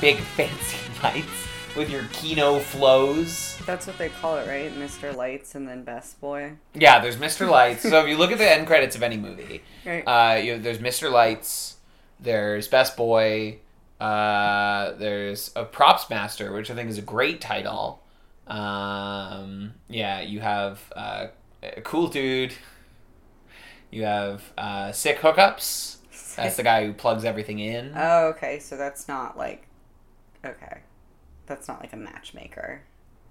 big fancy lights. With your Kino Flos. That's what they call it, right? Mr. Lights and then Best Boy. Yeah, there's Mr. Lights. so if you look at the end credits of any movie, Right. uh, you there's Mr. Lights, there's Best Boy, uh, there's a Props Master, which I think is a great title. Um, yeah, you have uh, a Cool Dude. You have uh, Sick Hookups. That's the guy who plugs everything in. Oh, okay. So that's not like. Okay. That's not like a matchmaker.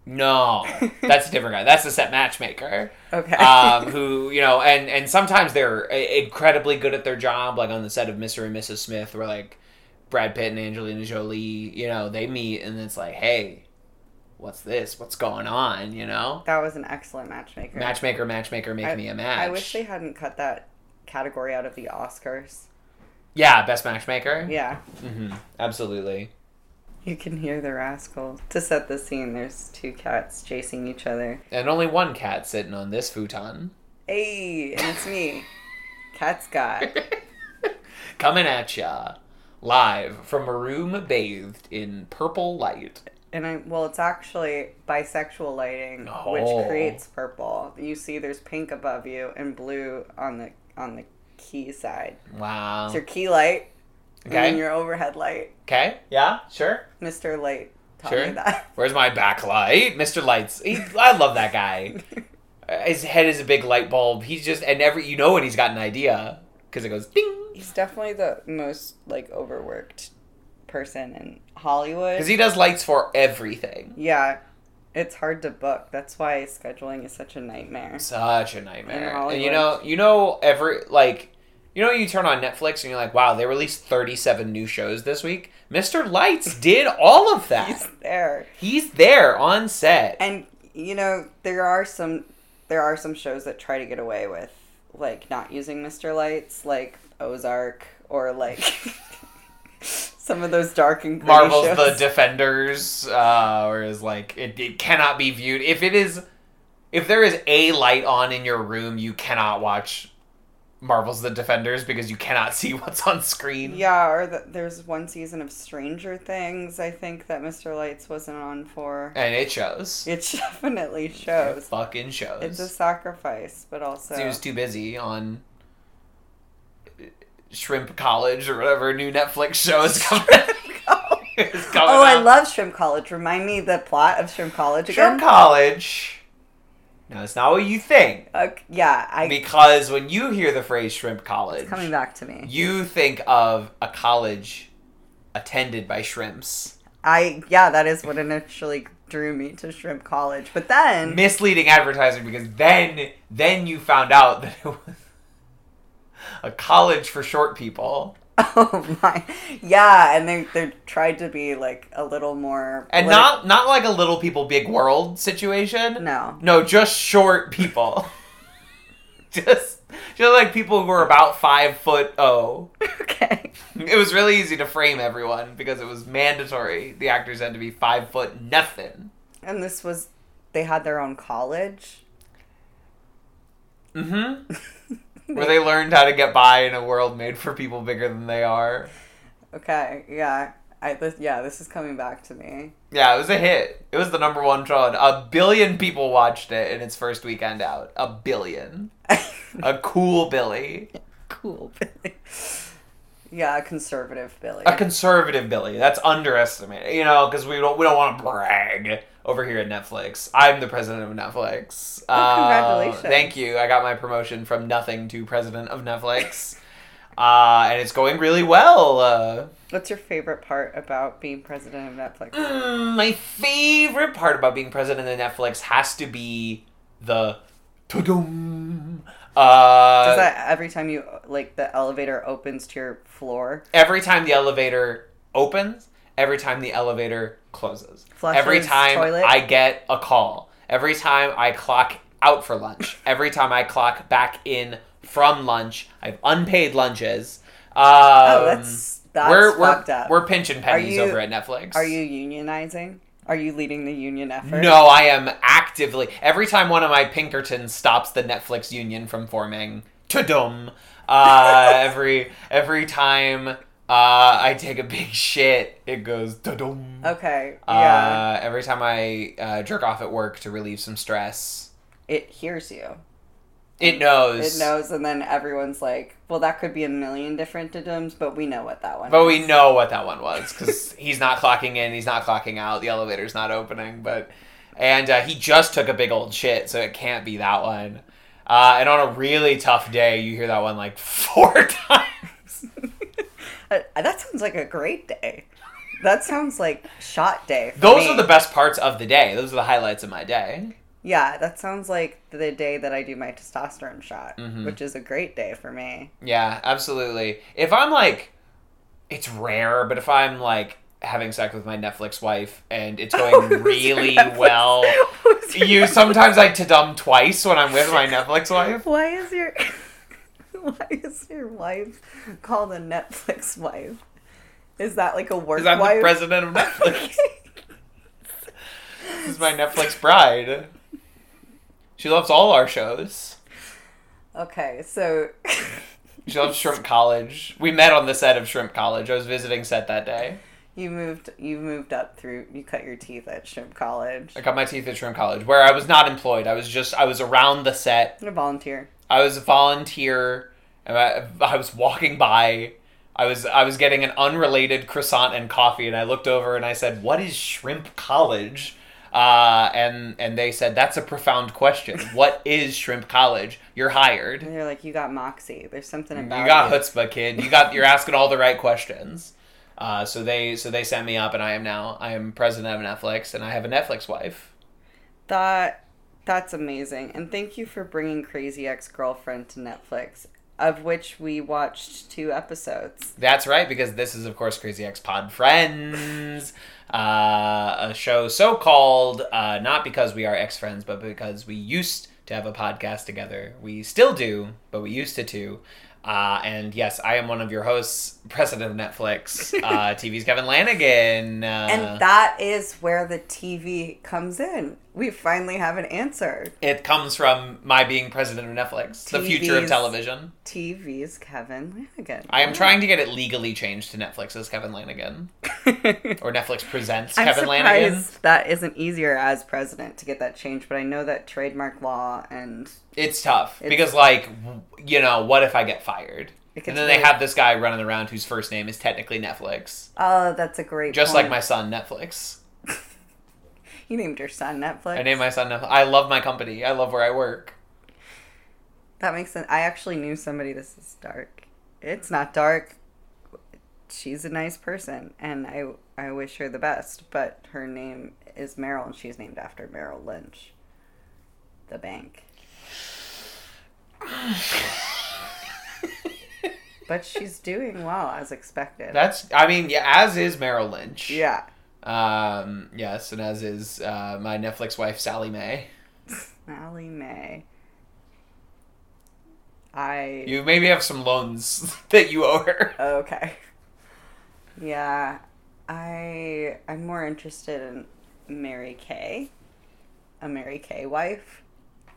No, that's a different guy. That's the set matchmaker. Okay. um, who you know, and and sometimes they're incredibly good at their job, like on the set of Mr. and Mrs. Smith, where like Brad Pitt and Angelina Jolie, you know, they meet, and it's like, hey, what's this? What's going on? You know, that was an excellent matchmaker. matchmaker, matchmaker, make I, me a match. I wish they hadn't cut that category out of the Oscars. yeah, best matchmaker. Yeah. hmm absolutely. You can hear the rascal. To set the scene, there's two cats chasing each other. And only one cat sitting on this futon, Hey, and it's me. Cat Scott. coming at ya, live from a room bathed in purple light. And I well, it's actually bisexual lighting, Oh. which creates purple. You see, there's pink above you and blue on the on the key side. Wow. It's your key light, Okay. then your overhead light. Okay. Yeah. Sure. Mister Light taught Sure. me that. Where's my backlight, Mr. Lights? He, I love that guy. His head is a big light bulb. He's just and every you know when he's got an idea because it goes ding. He's definitely the most like overworked person in Hollywood. Because he does lights for everything. yeah, it's hard to book. That's why scheduling is such a nightmare. Such a nightmare. And you know, you know every like. You know, you turn on Netflix and you're like, "Wow, they released 37 new shows this week." Mr. Lights did all of that. He's there. He's there on set. And you know, there are some there are some shows that try to get away with like not using Mr. Lights, like Ozark or like some of those dark and gritty Marvel's shows. The Defenders, uh, or is like it, it cannot be viewed if it is if there is a light on in your room, you cannot watch Marvel's The Defenders because you cannot see what's on screen. yeah, or the, there's one season of Stranger Things. I think that Mr. Lights wasn't on for. And it shows. It definitely It shows. fucking shows. It's a sacrifice, but also He was too busy on Shrimp College or whatever new Netflix show is coming. is coming Oh, I love Shrimp College. Remind me the plot of Shrimp College again. Shrimp College. No, it's not what you think. Okay, yeah, I Because when you hear the phrase shrimp college, coming back to me. you think of a college attended by shrimps. I yeah, that is what initially drew me to Shrimp College. But then Misleading advertising because then then you found out that it was a college for short people. oh my, yeah, and they they tried to be like a little more And not not like a little people big world situation. no No, just short people. just just like people who are about five foot oh. Okay. It was really easy to frame everyone because it was mandatory. The actors had to be five foot nothing. And this was they had their own college. Mm-hmm. Where they learned how to get by in a world made for people bigger than they are. Okay, yeah. I this, yeah, this is coming back to me. Yeah, it was a hit. It was the number one show. and A billion people watched it in its first weekend out. A billion. A cool Billy. cool Billy. Yeah, a conservative Billy. A conservative Billy. That's underestimated. You know, because we don't we don't want to brag over here at Netflix. I'm the president of Netflix. Oh, congratulations. Uh, thank you. I got my promotion from nothing to president of Netflix. uh, and it's going really well. Uh, What's your favorite part about being president of Netflix? Mm, my favorite part about being president of Netflix has to be the ta-dum. Uh, Does that every time you like the elevator opens to your floor? every time the elevator opens, every time the elevator closes, Flushes every time toilet? I get a call, every time I clock out for lunch, every time I clock back in from lunch, I have unpaid lunches. Um, Oh, that's that's we're we're, fucked up. we're pinching pennies you- over at Netflix. Are you unionizing? Are you leading the union effort? No, I am actively. Every time one of my Pinkertons stops the Netflix union from forming, ta-dum. Uh, every every time uh, I take a big shit, it goes ta-dum. Okay. Yeah. Uh, every time I uh, jerk off at work to relieve some stress, it hears you. it knows. It knows, and then everyone's like, "Well, that could be a million different diddums, but we know what that one." But we know what that one was because he's not clocking in, he's not clocking out, the elevator's not opening. But and uh, he just took a big old shit, so it can't be that one. Uh, and on a really tough day, you hear that one like four times. Uh, that sounds like a great day. That sounds like shot day. For Those me. are the best parts of the day. Those are the highlights of my day. Yeah, that sounds like the day that I do my testosterone shot, Mhm. which is a great day for me. Yeah, absolutely. If I'm like, it's rare, but if I'm like having sex with my Netflix wife and it's going really well, you sometimes I to dumb twice when I'm with my Netflix wife. Why is your Why is your wife called a Netflix wife? Is that like a work Because I'm wife? the president of Netflix. This is my Netflix bride. She loves all our shows. okay, so She loves Shrimp College. We met on the set of Shrimp College. I was visiting set that day. you moved you moved up through you cut your teeth at Shrimp College. I cut my teeth at Shrimp College, where I was not employed. I was just I was around the set. A volunteer. I was a volunteer. And I, I was walking by. I was I was getting an unrelated croissant and coffee, and I looked over and I said, "What is Shrimp College?" Uh, and and they said, "That's a profound question. What is Shrimp College? You're hired. And they're like, you got moxie. There's something about You got you. chutzpah, kid. You got you're asking all the right questions." Uh, so they so they sent me up, and I am now I am president of Netflix, and I have a Netflix wife. That that's amazing, and thank you for bringing Crazy Ex Girlfriend to Netflix, of which we watched two episodes. That's right, because this is, of course, Crazy Ex Pod Friends, uh, a show so called uh, not because we are ex friends, but because we used to have a podcast together. We still do, but we used to too. Uh, and yes, I am one of your hosts, president of Netflix. Uh, TV's Kevin Lanigan. Uh, and that is where the TV comes in. We finally have an answer. it comes from my being president of Netflix, the future of television. TV's Kevin Lanigan. I am trying to get it legally changed to Netflix as Kevin Lanigan, or Netflix presents I'm Kevin surprised Lanigan. that isn't easier as president to get that changed, but I know that trademark law and It's tough It's- because, like, you know, what if I get fired? And then they have this guy running around whose first name is technically Netflix, oh, that's a great. just like my son Netflix. You named your son Netflix. I named my son Netflix. I love my company. I love where I work. That makes sense. I actually knew somebody. This is dark. It's not dark. She's a nice person, and I I wish her the best. But her name is Merrill, and she's named after Merrill Lynch, the bank. But she's doing well as expected. That's, I mean, yeah, as is Merrill Lynch. yeah. Um, yes, and as is uh, my Netflix wife Sallie Mae. Sallie Mae. I You maybe have some loans that you owe her. okay. Yeah, I I'm more interested in Mary Kay. A Mary Kay wife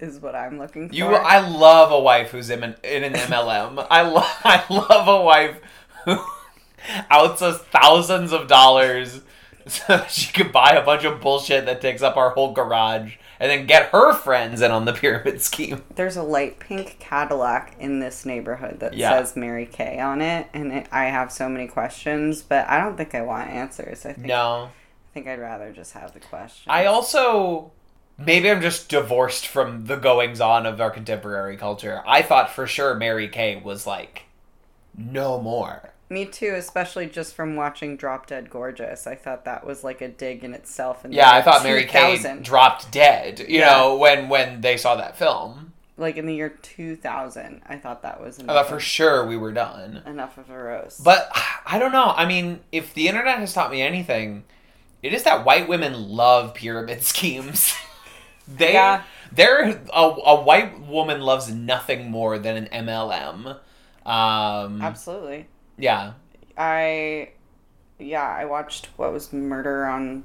is what I'm looking for. You, I love a wife who's in an, in an MLM. I love, I love a wife who outs us thousands of dollars so she could buy a bunch of bullshit that takes up our whole garage, and then get her friends in on the pyramid scheme. There's a light pink Cadillac in this neighborhood that Yeah. says Mary Kay on it, and it, I have so many questions, but I don't think I want answers. I think No, I think I'd rather just have the question. I also maybe I'm just divorced from the goings on of our contemporary culture. I thought for sure Mary Kay was like no more. Me too, especially just from watching Drop Dead Gorgeous. I thought that was like a dig in itself. In Yeah, I thought Mary Kay 2000. dropped dead. You Yeah. know when when they saw that film. like in the year 2000. I thought that was I enough, thought for sure we were done. enough of a roast. But I don't know. I mean, if the internet has taught me anything, it is that white women love pyramid schemes. they, Yeah. they're a, a white woman loves nothing more than an MLM. Um, absolutely, yeah, I yeah, I watched what was Murder on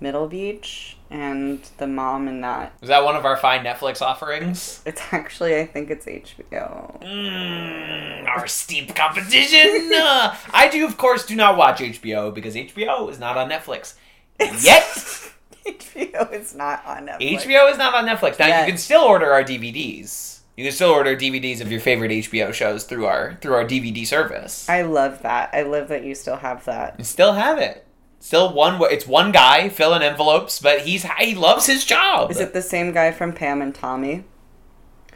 Middle Beach, and the mom in that. Is that one of our fine Netflix offerings? It's actually I think it's HBO. Mm, our steep competition. Uh, I do, of course, do not watch HBO because HBO is not on Netflix yet. HBO is not on Netflix. HBO is not on Netflix. Now Yet. you can still order our DVDs. You can still order DVDs of your favorite HBO shows through our through our DVD service. I love that. I love that you still have that. You still have it. Still one. It's one guy filling envelopes, but he's he loves his job. Is it the same guy from Pam and Tommy,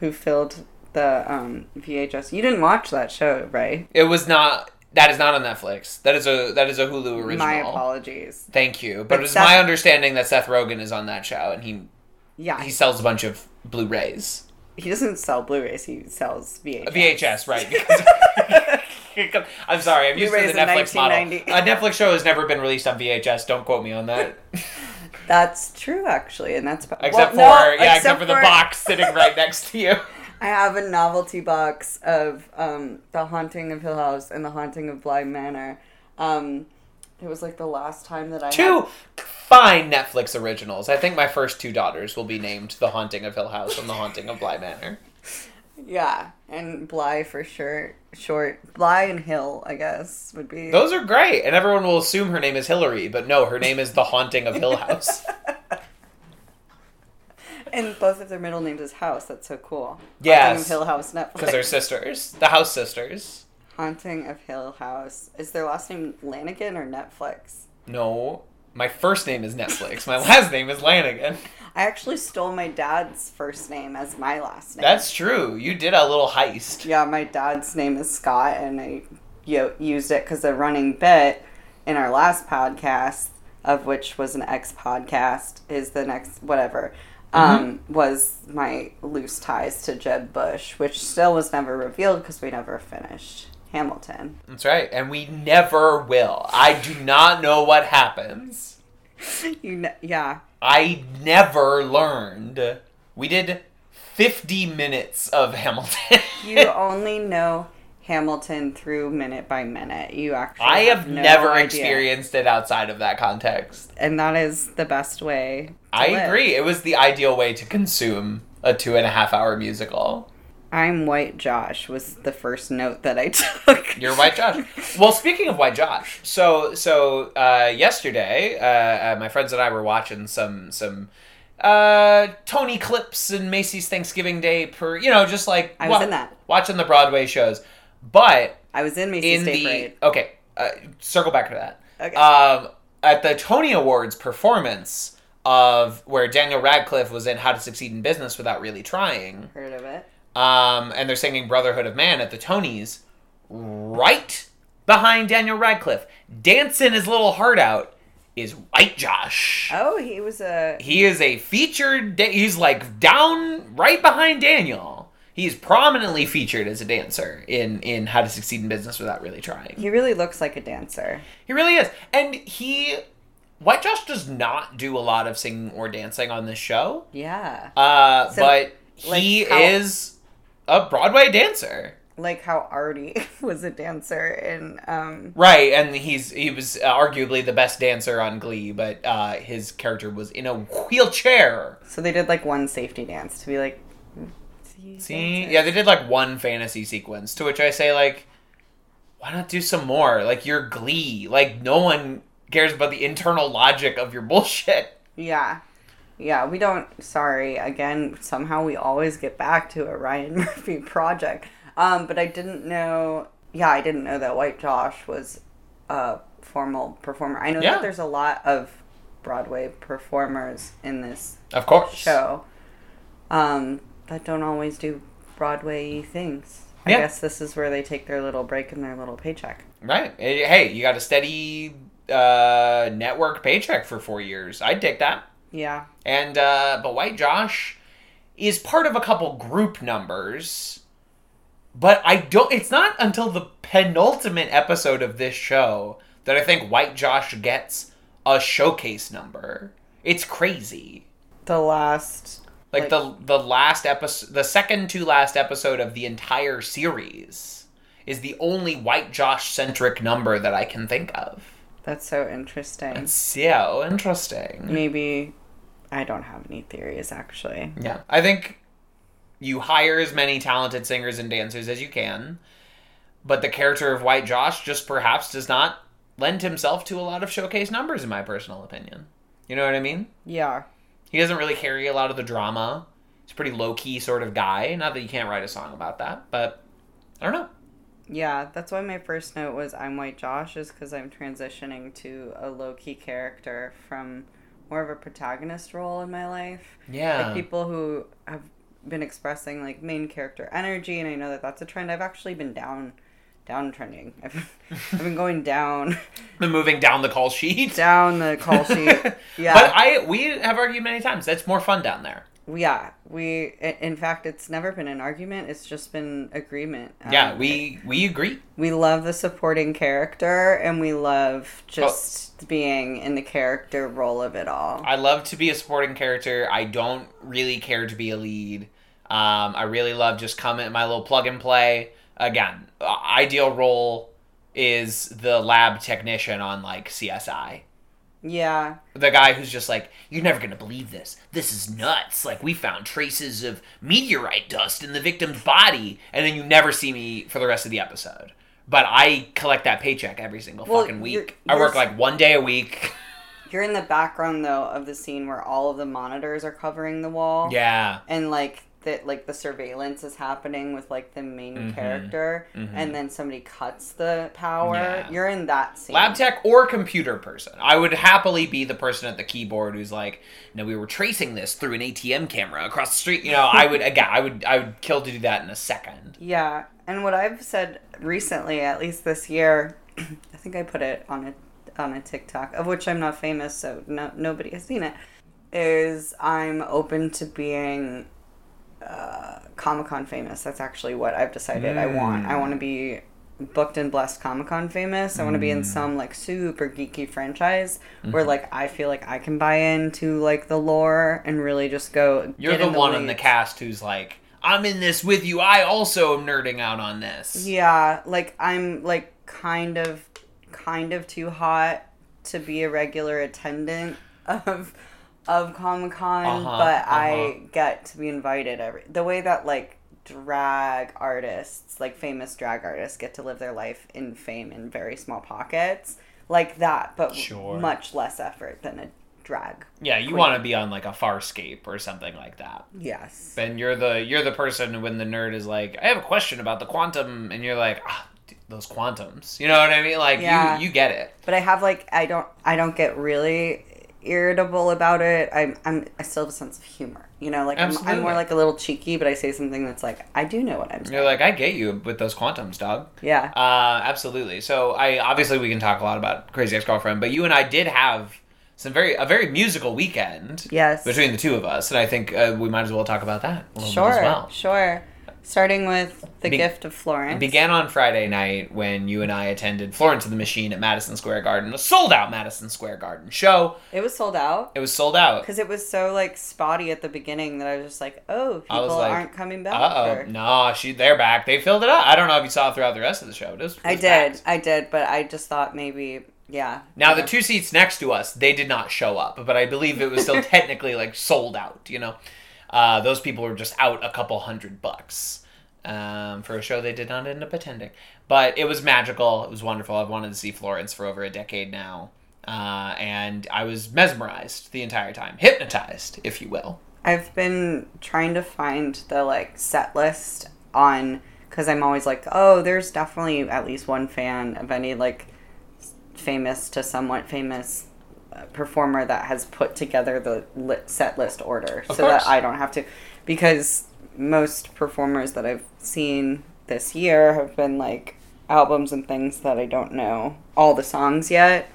who filled the um, VHS? You didn't watch that show, right? It was not. That is not on Netflix. That is a that is a Hulu original. My apologies. Thank you, but, But it's Seth- my understanding that Seth Rogen is on that show, and he Yeah, he sells a bunch of Blu-rays. He doesn't sell Blu-rays. He sells VHS. VHS, right? Because I'm sorry, I'm used to the Netflix model. A Netflix show has never been released on VHS. Don't quote me on that. That's true, actually, and that's Except for no, yeah, except, for the box sitting right next to you. I have a novelty box of um, the Haunting of Hill House and the Haunting of Bly Manor. Um, it was like the last time that I Two Had... fine Netflix originals. I think my first two daughters will be named The Haunting of Hill House and The Haunting of Bly Manor. Yeah, and Bly for sure. Short Bly and Hill, I guess, would be. Those are great, and everyone will assume her name is Hillary, but no, her name is The Haunting of Hill House. And both of their middle names is House. That's so cool. Of Hill House Netflix. Because they're sisters. The House sisters. Haunting of Hill House. Is their last name Lanigan or Netflix? No. My first name is Netflix. My last name is Lanigan. I actually stole my dad's first name as my last name. That's true. You did a little heist. yeah. My dad's name is Scott, and I yo- used it because a running bit in our last podcast, of which was an ex podcast, is the next whatever. Um, was my loose ties to Jeb Bush, which still was never revealed because we never finished Hamilton. That's right. And we never will. I do not know what happens. You kn- yeah, I never learned. We did 50 minutes of Hamilton. you only know Hamilton through minute by minute. You actually I have no never idea. experienced it outside of that context. and that is the best way. I live. agree. It was the ideal way to consume a two and a half hour musical. I'm White Josh was the first note that I took. You're White Josh. well, speaking of White Josh, so so uh, yesterday, uh, uh, my friends and I were watching some some uh, Tony clips and Macy's Thanksgiving Day per you know just like I was in that. watching the Broadway shows, but I was in Macy's in Day the Parade. okay, uh, circle back to that. Okay. Um, at the Tony Awards performance of where Daniel Radcliffe was in How to Succeed in Business Without Really Trying, Heard of it? Um, and they're singing Brotherhood of Man at the Tonys, right behind Daniel Radcliffe, dancing his little heart out, is White Josh. Oh, he was a. He is a featured. Da- he's like down right behind Daniel. He's prominently featured as a dancer in in How to Succeed in Business Without Really Trying. He really looks like a dancer. He really is. And he White Josh does not do a lot of singing or dancing on this show. Yeah. Uh, So, but like, he how- is a Broadway dancer. like how Artie was a dancer in um Right, and he's he was arguably the best dancer on Glee, but uh, his character was in a wheelchair. so they did like one safety dance to be like see, See, yeah, they did like one fantasy sequence, to which I say like, why not do some more? Like your Glee, like no one cares about the internal logic of your bullshit. yeah yeah we don't sorry again somehow we always get back to a Ryan Murphy project um but I didn't know yeah I didn't know that White Josh was a formal performer I know Yeah. that there's a lot of Broadway performers in this Of course. show um, that don't always do Broadway things. I Yeah. guess this is where they take their little break and their little paycheck. Right. Hey, you got a steady uh, network paycheck for four years. I'd take that. Yeah. And uh, but White Josh is part of a couple group numbers. But I don't it's not until the penultimate episode of this show that I think White Josh gets a showcase number. It's crazy. The last. Like, the the last episode the second to last episode of the entire series is the only White Josh centric number that I can think of. That's so interesting. It's so interesting. Maybe. I don't have any theories actually. Yeah. I think you hire as many talented singers and dancers as you can, but the character of White Josh just perhaps does not lend himself to a lot of showcase numbers, in my personal opinion. You know what I mean? Yeah. He doesn't really carry a lot of the drama. He's a pretty low key sort of guy. Not that you can't write a song about that, but I don't know. Yeah, that's why my first note was I'm White Josh, is because I'm transitioning to a low key character from more of a protagonist role in my life. Yeah. like people who have been expressing like main character energy and i know that that's a trend i've actually been down down trending i've, I've been going down Been moving down the call sheet. down the call sheet yeah But I we have argued many times that's more fun down there. Yeah we in fact it's never been an argument it's just been agreement Yeah, Um, we we agree. we love the supporting character and we love just being in the character role of it all I love to be a supporting character. I don't really care to be a lead. Um, I really love just coming my little plug and play. Again, ideal role is the lab technician on like CSI. Yeah The guy who's just like, you're never gonna believe this. This is nuts. Like we found traces of meteorite dust in the victim's body, and then you never see me for the rest of the episode. But I collect that paycheck every single Well, fucking you're- week. I work like one day a week. you're in the background though of the scene where all of the monitors are covering the wall yeah. and like that like the surveillance is happening with like the main Mhm. character Mhm. and then somebody cuts the power Yeah. you're in that scene lab tech or computer person. I would happily be the person at the keyboard who's like, "No, we were tracing this through an ATM camera across the street." You know, I would again, I would, I would kill to do that in a second. yeah and what i've said recently at least this year i think i put it on a on a tiktok of which i'm not famous so no, nobody has seen it is i'm open to being uh, comic-con famous that's actually what i've decided i want i want to mm. be booked and blessed Comic Con famous. I want to be in mm. some like super geeky franchise where mm-hmm. like I feel like I can buy into like the lore and really just go. You're the in one in the cast who's like, "I'm in this with you. I also am nerding out on this." Yeah, like I'm like kind of kind of too hot to be a regular attendant of of Comic Con, Uh-huh, but uh-huh. I get to be invited every the way that like drag artists, like famous drag artists get to live their life in fame in very small pockets. Like that, but Sure. much less effort than a drag. Yeah, you Queen. want to be on like a Farscape or something like that. Yes. And you're the you're the person when the nerd is like, "I have a question about the quantum," and you're like, ah, "Those quantums." You know what I mean? Like Yeah. you you get it. but I have like I don't I don't get really irritable about it. I'm I'm I still have a sense of humor. You know, like I'm, I'm more like a little cheeky, but I say something that's like I do know what I'm saying. You're like, I get you with those quantums, dog. yeah. Uh, absolutely. So I obviously we can talk a lot about Crazy Ex Girlfriend, but you and I did have some very a very musical weekend Yes. between the two of us, and I think uh, we might as well talk about that a little Sure. bit as well. Sure. Starting with The Be- Gift of Florence. It began on Friday night when you and I attended Florence and the Machine at Madison Square Garden, a sold out Madison Square Garden show. It was sold out It was sold out. because it was so like spotty at the beginning that I was just like, oh, was people like, aren't coming back. Uh oh. No, she they're back. They filled it up. I don't know if you saw it throughout the rest of the show. It was, it I did, packed. I did, but I just thought maybe, yeah. Now yeah. the two seats next to us, they did not show up, but I believe it was still technically like sold out. You know, uh, those people were just out a couple hundred bucks um, for a show they did not end up attending. But it was magical. It was wonderful. I've wanted to see Florence for over a decade now, uh, and I was mesmerized the entire time, hypnotized, if you will. I've been trying to find the like set list on because I'm always like, oh, there's definitely at least one fan of any like famous to somewhat famous performer that has put together the li- set list order Of so course. that I don't have to because most performers that I've seen this year have been like albums and things that I don't know all the songs yet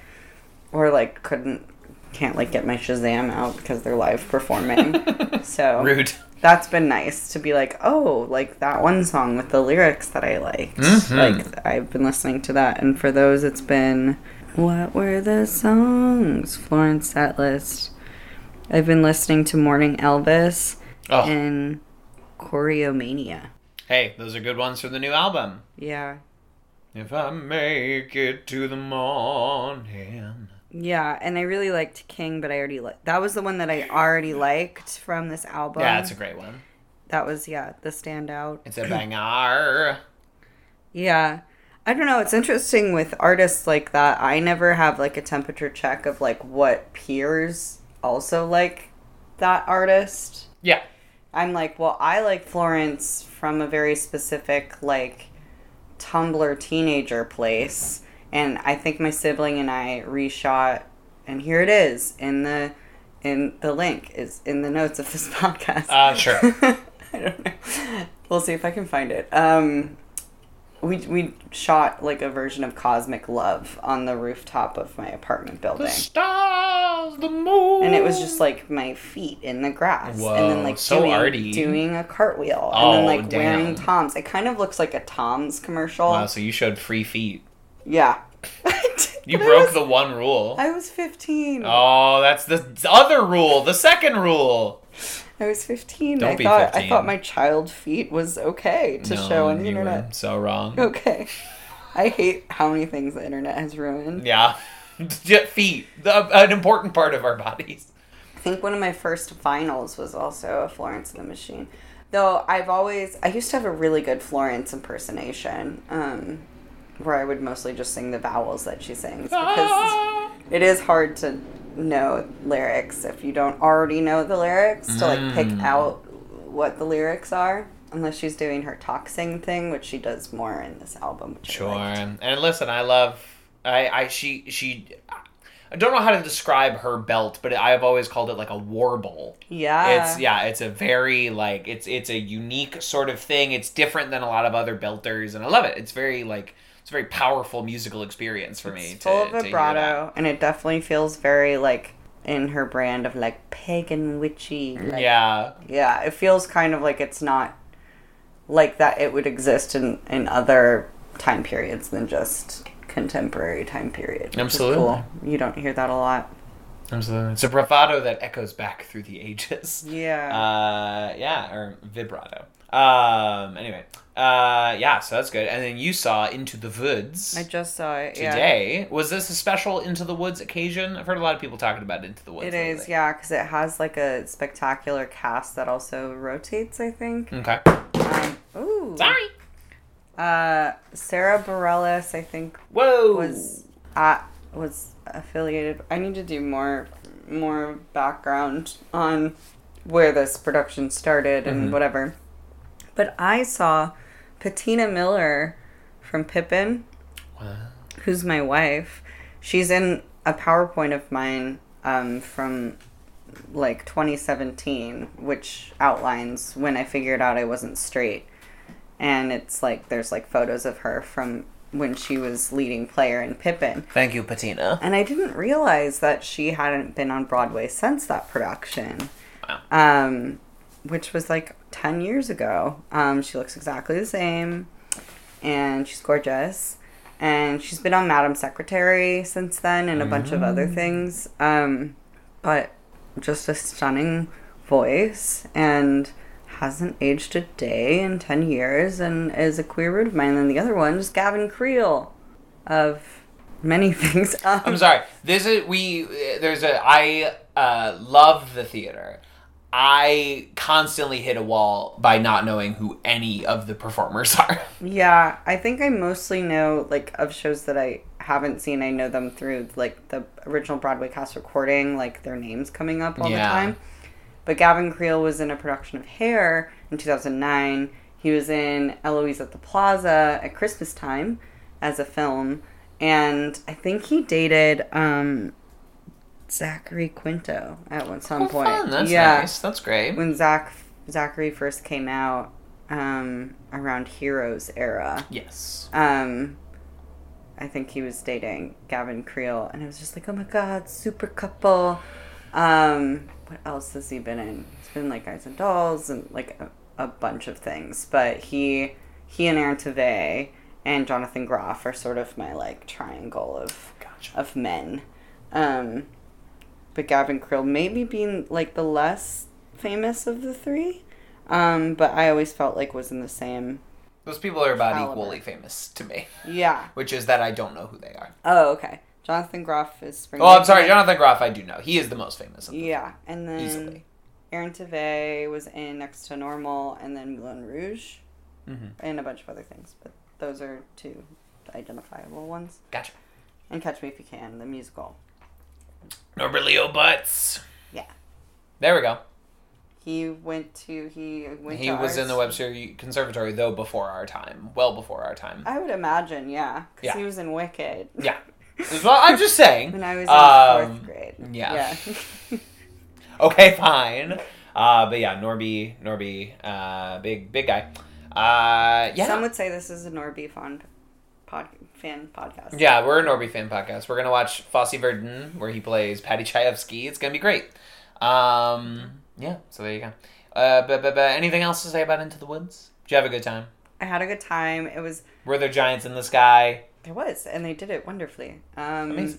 or like couldn't can't like get my Shazam out because they're live performing. so Rude. that's been nice to be like, oh, like that one song with the lyrics that I liked. Mhm. Like I've been listening to that, and for those, it's been what were the songs? Florence set list. I've been listening to Morning Elvis Oh, and Choreomania. hey, those are good ones for the new album. Yeah, If I make it to the morning. yeah, and I really liked King, but I already li- that was the one that I already liked from this album. Yeah, it's a great one. that was yeah the standout. It's a banger. Yeah. I don't know. It's interesting with artists like that. I never have like a temperature check of like what peers also like that artist. Yeah. I'm like, well, I like Florence from a very specific like Tumblr teenager place, and I think my sibling and I reshot, and here it is in the in the link is in the notes of this podcast. Uh, sure. I don't know. We'll see if I can find it. Um, we we shot like a version of Cosmic Love on the rooftop of my apartment building. the building. stars, the moon. And it was just like my feet in the grass, and then like so doing, arty. doing a cartwheel, Oh, and then oh, like wearing. Toms. It kind of looks like a Toms commercial. Wow, so you showed free feet. Yeah, You broke was- the one rule. I was fifteen. Oh, that's the other rule. The second rule. I was fifteen. Don't I be thought 15. I thought my child feet was okay to No, show on the you were internet. so wrong. Okay. I hate how many things the internet has ruined. Yeah. Feet. The, an important part of our bodies. I think one of my first finals was also a Florence and the Machine. Though I've always I used to have a really good Florence impersonation, um, where I would mostly just sing the vowels that she sings because Ah. it is hard to know lyrics if you don't already know the lyrics to like pick Mm. out what the lyrics are. Unless she's doing her talk sing thing, which she does more in this album. Which Sure. And listen, I love I I she she I don't know how to describe her belt, but I've always called it like a warble. Yeah. It's yeah, it's a very like it's it's a unique sort of thing. It's different than a lot of other belters, and I love it. It's very like it's a very powerful musical experience for me. It's to, full to of vibrato, and it definitely feels very like in her brand of like pagan witchy. Like, Yeah, yeah. It feels kind of like it's not like that. It would exist in in other time periods than just contemporary time period. Absolutely. cool. You don't hear that a lot. absolutely. It's a bravado that echoes back through the ages. Yeah. Uh, yeah, or vibrato. Um, anyway, uh, yeah, so that's good. And then you saw Into the Woods I just saw it. Yeah. today. Was this a special Into the Woods occasion? I've heard a lot of people talking about Into the Woods. It is, lately. yeah, because it has like a spectacular cast that also rotates. I think. Okay. Um, ooh. Sorry. Uh, Sara Bareilles, I think, Whoa. was at was affiliated. I need to do more more background on where this production started and Mhm. whatever. But I saw Patina Miller from Pippin, Wow. who's my wife. She's in a PowerPoint of mine um, from like 2017, which outlines when I figured out I wasn't straight. And it's like there's like photos of her from when she was leading player in Pippin. Thank you, Patina. And I didn't realize that she hadn't been on Broadway since that production. Wow. Um, which was like 10 years ago. Um, she looks exactly the same, and she's gorgeous. And she's been on Madam Secretary since then and a bunch of other things. Um, but just a stunning voice and hasn't aged a day in 10 years and is a queer root of mine. And the other one is Gavin Creel of many things. Um, I'm sorry. This is we. There's a. I uh, love the theater. I constantly hit a wall by not knowing who any of the performers are. Yeah, I think I mostly know like of shows that I haven't seen. I know them through like the original Broadway cast recording, like their names coming up all Yeah. the time. But Gavin Creel was in a production of Hair in 2009. He was in Eloise at the Plaza at Christmas time as a film, and I think he dated um, Zachary Quinto at one some Oh, point. fun. That's yeah, nice. That's great. when Zach Zachary first came out um, around Heroes era. Yes. Um, I think he was dating Gavin Creel, and I was just like, oh my god, super couple. Um, what else has he been in? He's been like Guys and Dolls and like a, a bunch of things. But he he and Aaron Tveit and Jonathan Groff are sort of my like triangle of Gotcha. of men. Um, but Gavin Creel maybe being like the less famous of the three. Um, but I always felt like was in the same. Those people are about Caliber. equally famous to me, Yeah. which is that I don't know who they are. Oh, okay. Jonathan Groff is Spring. Oh, I'm sorry, Jonathan Groff. I do know. He is the most famous. Of them. Yeah, and then Easily. Aaron Tveit was in Next to Normal, and then Moulin Rouge, Mhm. and a bunch of other things. But those are two identifiable ones. Gotcha. And Catch Me If You Can, the musical. Norbert Leo Butz. Yeah. There we go. He went to he went. He to was in the Webster Conservatory though before our time, well before our time. I would imagine, yeah, because Yeah. he was in Wicked. Yeah. Well, I'm just saying. When I was in Um, fourth grade. yeah. Yeah. Okay, fine. Uh, but yeah, Norby, Norby, uh, big, big guy. Uh, yeah. Some would say this is a Norby fan, pod, fan podcast. Yeah, we're a Norby fan podcast. We're gonna watch Fosse Verdon, where he plays Paddy Chayefsky. It's gonna be great. Um, yeah, so there you go. Uh, but, but, but anything else to say about Into the Woods? Did you have a good time? I had a good time. It was Were there giants in the sky? There was, and they did it wonderfully. Um, Amazing.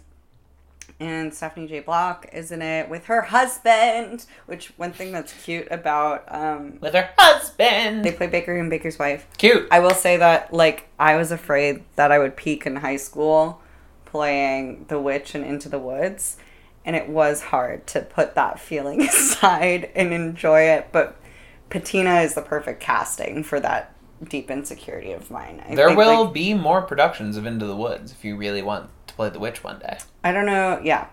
And Stephanie J. Block is in it with her husband. Which one thing that's cute about um, With her husband. they play Baker and Baker's wife. Cute. I will say that like I was afraid that I would peak in high school playing The Witch and Into the Woods, and it was hard to put that feeling aside and enjoy it. But Patina is the perfect casting for that deep insecurity of mine. I There think, will like, be more productions of Into the Woods if you really want to play the witch one day. I don't know. Yeah,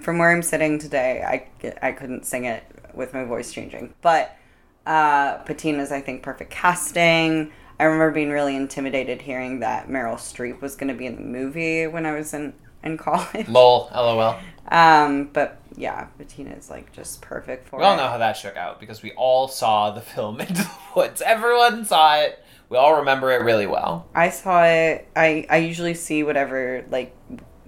from where I'm sitting today, I I couldn't sing it with my voice changing. But uh, Patina's, I think, perfect casting. I remember being really intimidated hearing that Meryl Streep was going to be in the movie when I was in in college. Lol, lol. Um, but yeah, Patina is like just perfect for it. We all it. know how that shook out because we all saw the film Into the Woods. Everyone saw it. We all remember it really well. I saw it. I I usually see whatever like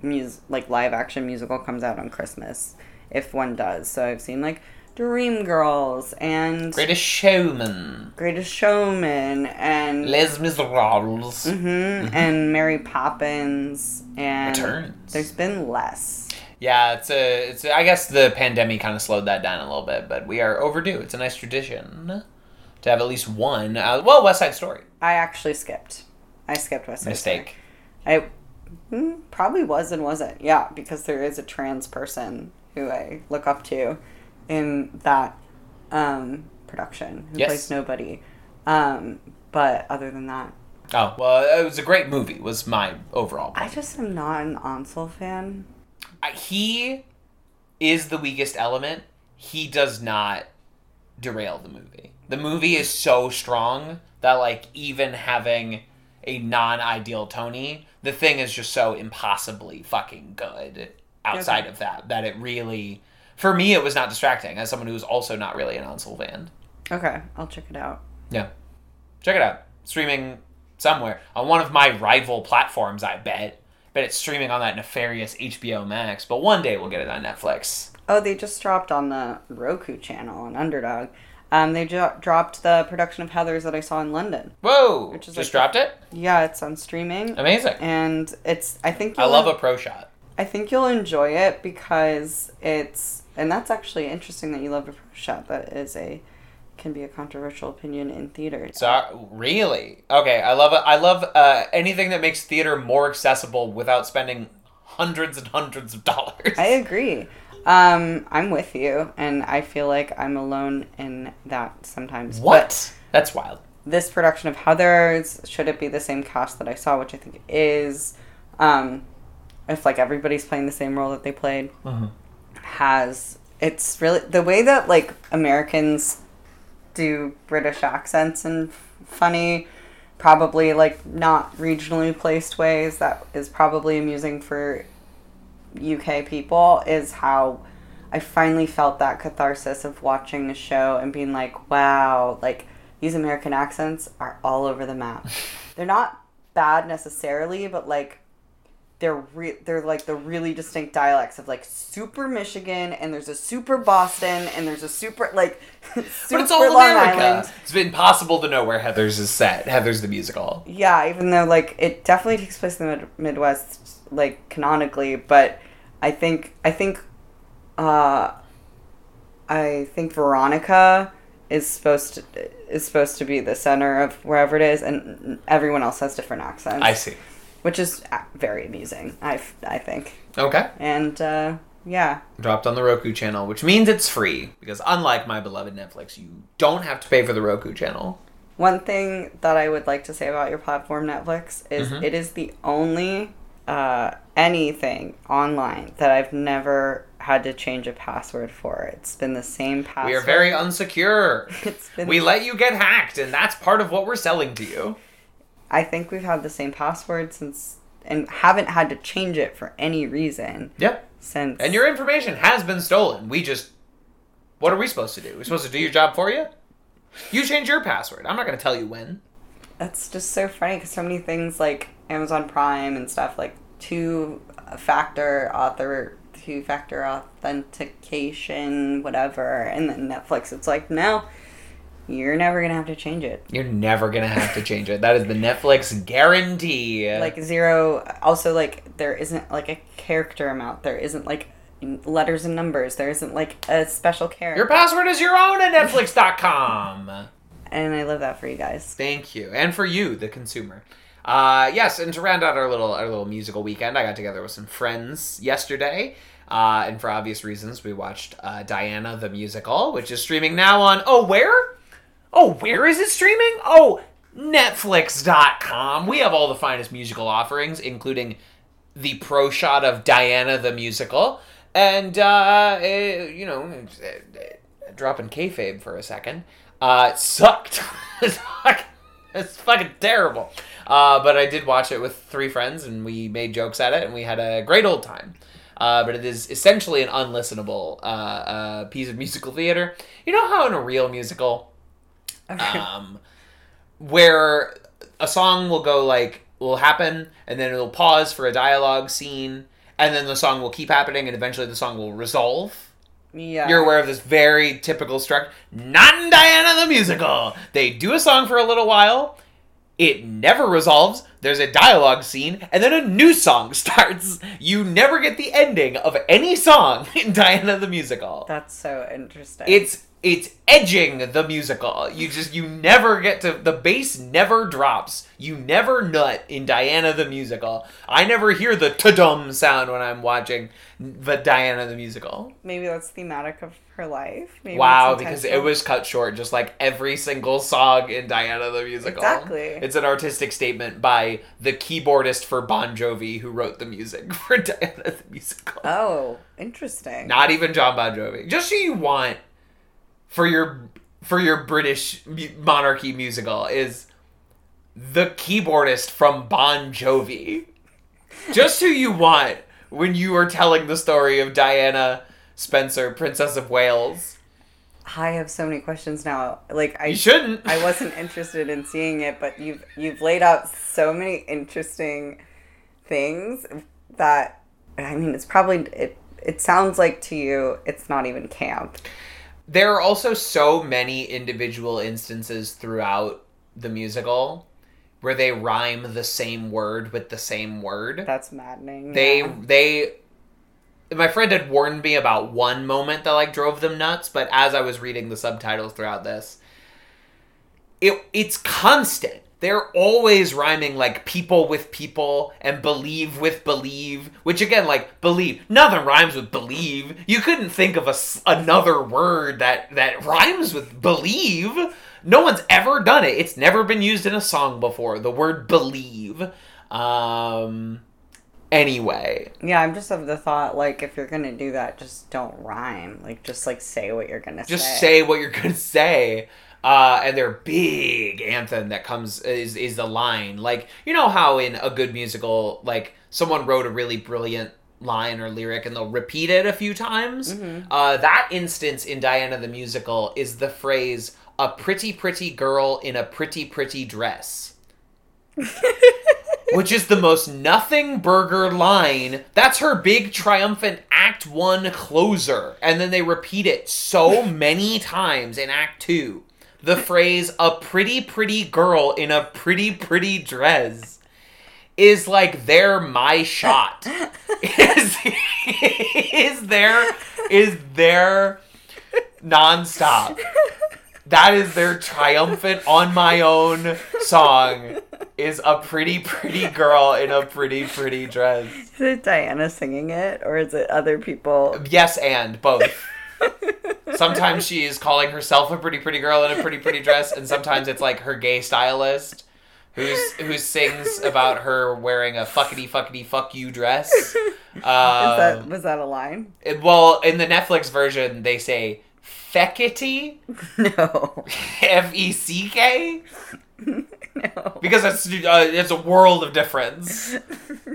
mus like live action musical comes out on Christmas, if one does. So I've seen like Dreamgirls and Greatest Showman. Greatest Showman and Les Miserables. Mhm, and Mary Poppins and Returns. There's been less. Yeah, it's a, it's a, I guess the pandemic kind of slowed that down a little bit, but we are overdue. It's a nice tradition to have at least one. Uh, well, West Side Story. I actually skipped. I skipped West Side Story. Mistake. I mm, probably was and wasn't. Yeah, because there is a trans person who I look up to in that um, production who Yes. plays nobody. Um, but other than that, Oh well, it was a great movie. Was my overall. I just am not an Ansel fan. I- he is the weakest element. He does not derail the movie. The movie is so strong that like even having a non-ideal Tony, the thing is just so impossibly fucking good outside Okay. of that that it really for me it was not distracting as someone who's also not really an Ansel fan. Okay, I'll check it out. Yeah. Check it out. Streaming somewhere on one of my rival platforms, I bet. Bet it's streaming on that nefarious HBO Max, but one day we'll get it on Netflix. Oh, they just dropped on the Roku channel on Underdog. Um, they jo- dropped the production of Heathers that I saw in London. Whoa! Which is just like- dropped it. Yeah, it's on streaming, Amazing. and it's. I think I love a pro shot. I think you'll enjoy it because it's, and that's actually interesting that you love a pro shot. That is a, can be a controversial opinion in theater. So really, okay. I love. I love uh, anything that makes theater more accessible without spending hundreds and hundreds of dollars. I agree. Um, I'm with you, and I feel like I'm alone in that sometimes. But what? That's wild. this production of Heathers, should it be the same cast that I saw, which I think it is, um, if like everybody's playing the same role that they played, has it's really the way that like Americans do British accents in funny, probably like not regionally placed ways that is probably amusing for UK people is how I finally felt that catharsis of watching a show and being like, wow, like these American accents are all over the map. They're not bad necessarily, but like they're re- they're like the really distinct dialects of like super Michigan and there's a super Boston and there's a super like super But it's all Long America. Island. been impossible to know where Heathers is set. Heathers the musical. Yeah, even though like it definitely takes place in the Mid- Midwest, like canonically, but I think I think, uh, I think Veronica is supposed to is supposed to be the center of wherever it is, and everyone else has different accents. I see. which is uh, very amusing. I I think, Okay. and uh, yeah, Dropped on the Roku channel, which means it's free because unlike my beloved Netflix, you don't have to pay for the Roku channel. One thing that I would like to say about your platform, Netflix, is Mhm. it is the only uh, anything online that I've never had to change a password for. It's been the same password. We are very unsecure. It's been. we let you get hacked, and that's part of what we're selling to you. I think we've had the same password since, and haven't had to change it for any reason Yep. since. And your information has been stolen. We just. What are we supposed to do? We're supposed to do your job for you? You change your password. I'm not going to tell you when. That's just so funny because so many things like Amazon Prime and stuff like two factor author two factor authentication whatever and then Netflix it's like no you're never gonna have to change it You're never going to have to change it. That is the Netflix guarantee. like zero also like there isn't like a character amount there isn't like letters and numbers there isn't like a special character your password is your own at Netflix.com. and I love that for you guys Thank you, and for you, the consumer. Uh, yes, and to round out our little our little musical weekend, I got together with some friends yesterday, uh, and for obvious reasons, we watched uh, Diana the musical, which is streaming now on. Oh, where? Oh, where is it streaming? Oh, Netflix.com. We have all the finest musical offerings, including the pro shot of Diana the musical, and uh, eh, you know, eh, dropping kayfabe for a second. Uh, it sucked. it's fucking terrible. Uh, but I did watch it with three friends, and we made jokes at it, and we had a great old time. Uh, but it is essentially an unlistenable uh, uh, piece of musical theater. You know how in a real musical, um, where a song will go like will happen and then it'll pause for a dialogue scene and then the song will keep happening and eventually the song will resolve yeah you're aware of this very typical structure not in diana the musical they do a song for a little while it never resolves. There's a dialogue scene and then a new song starts. You never get the ending of any song in diana the musical. That's so interesting. It's it's edging the musical. You just you never get to the bass never drops. You never nut in Diana the musical. I never hear the ta-dum sound when I'm watching the Diana the musical. maybe that's thematic of her life maybe wow, because it was cut short just like every single song in Diana the musical. Exactly. It's an artistic statement by the keyboardist for Bon Jovi who wrote the music for Diana the musical. Oh, interesting. Not even John Bon Jovi. Just who you want for your for your British monarchy musical is the keyboardist from Bon Jovi. Just who you want when you are telling the story of Diana Spencer, Princess of Wales. I have so many questions now. Like I You shouldn't. I wasn't interested in seeing it, but you've you've laid out so many interesting things that I mean, it's probably it. It sounds like to you, it's not even camp. There are also so many individual instances throughout the musical where they rhyme the same word with the same word. That's maddening. they yeah. they my friend had warned me about one moment that like drove them nuts, but as I was reading the subtitles throughout this, it it's constant. They're always rhyming like people with people and believe with believe, which again, like believe, nothing rhymes with believe. You couldn't think of a another word that that rhymes with believe. No one's ever done it. It's never been used in a song before. The word believe. Um. Anyway, Yeah, I'm just of the thought like if you're gonna do that, just don't rhyme. Like just like say what you're gonna just say. Just say what you're gonna say. Uh, and their big anthem that comes is is the line like you know how in a good musical like someone wrote a really brilliant line or lyric and they'll repeat it a few times. Uh, that instance in Diana the musical is the phrase "a pretty pretty girl in a pretty pretty dress." which is the most nothing burger line. That's her big triumphant Act 1 closer. And then they repeat it so many times in Act 2. The phrase, a pretty, pretty girl in a pretty, pretty dress, is like their my shot. is, is their, is their nonstop. That is their triumphant on my own song. Is a pretty pretty girl in a pretty pretty dress. Is it Diana singing it or is it other people? Yes, and both. Sometimes she is calling herself a pretty pretty girl in a pretty pretty dress, and sometimes it's like her gay stylist who's who sings about her wearing a fuckity fuckity fuck you dress. Is that Um, was that a line? it- well, in the Netflix version, they say feckity, No. F E C K. no. because it's uh, it's a world of difference.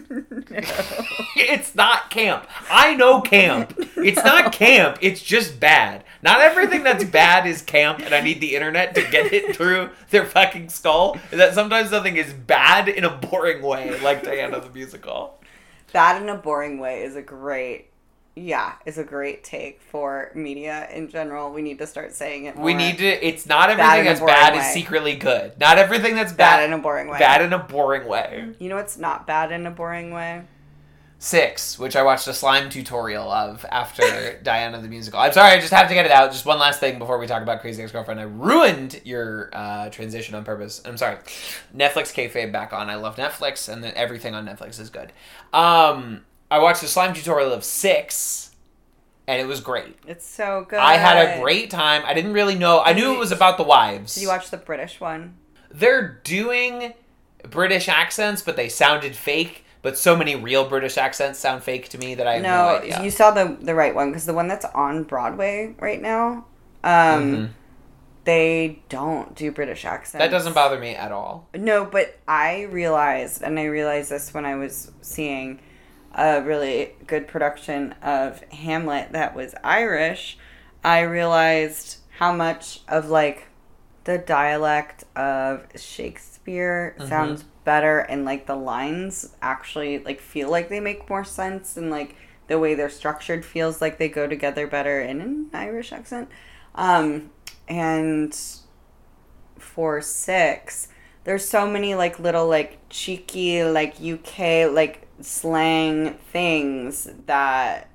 it's not camp. I know camp. It's not camp. It's just bad. Not everything that's bad is camp, and I need the internet to get it through their fucking skull. Is that sometimes something is bad in a boring way, like Diana the musical. Bad in a boring way is a great yeah, is a great take for media in general. We need to start saying it more. We need to. It's not everything in that's bad way. is secretly good. Not everything that's bad bad. in a boring way. Bad in a boring way. You know what's not bad in a boring way? Six, which I watched a slime tutorial of after Diana the musical. I'm sorry, I just have to get it out. Just one last thing before we talk about Crazy Ex Girlfriend. I ruined your uh, transition on purpose. I'm sorry. Netflix kayfabe back on. I love Netflix, and then everything on Netflix is good. Um, I watched a slime tutorial of Six, and it was great. It's so good. I had a great time. I didn't really know. I knew it was about the wives. Did you watch the British one? They're doing British accents, but they sounded fake. But so many real British accents sound fake to me that I have no, No, idea. you saw the the right one because the one that's on Broadway right now, um, Mhm. they don't do British accents. That doesn't bother me at all. No, but I realized, and I realized this when I was seeing a really good production of Hamlet that was Irish. I realized how much of like the dialect of Shakespeare Mhm. sounds better and like the lines actually like feel like they make more sense and like the way they're structured feels like they go together better in an Irish accent. Um and for six, there's so many like little like cheeky like UK like slang things that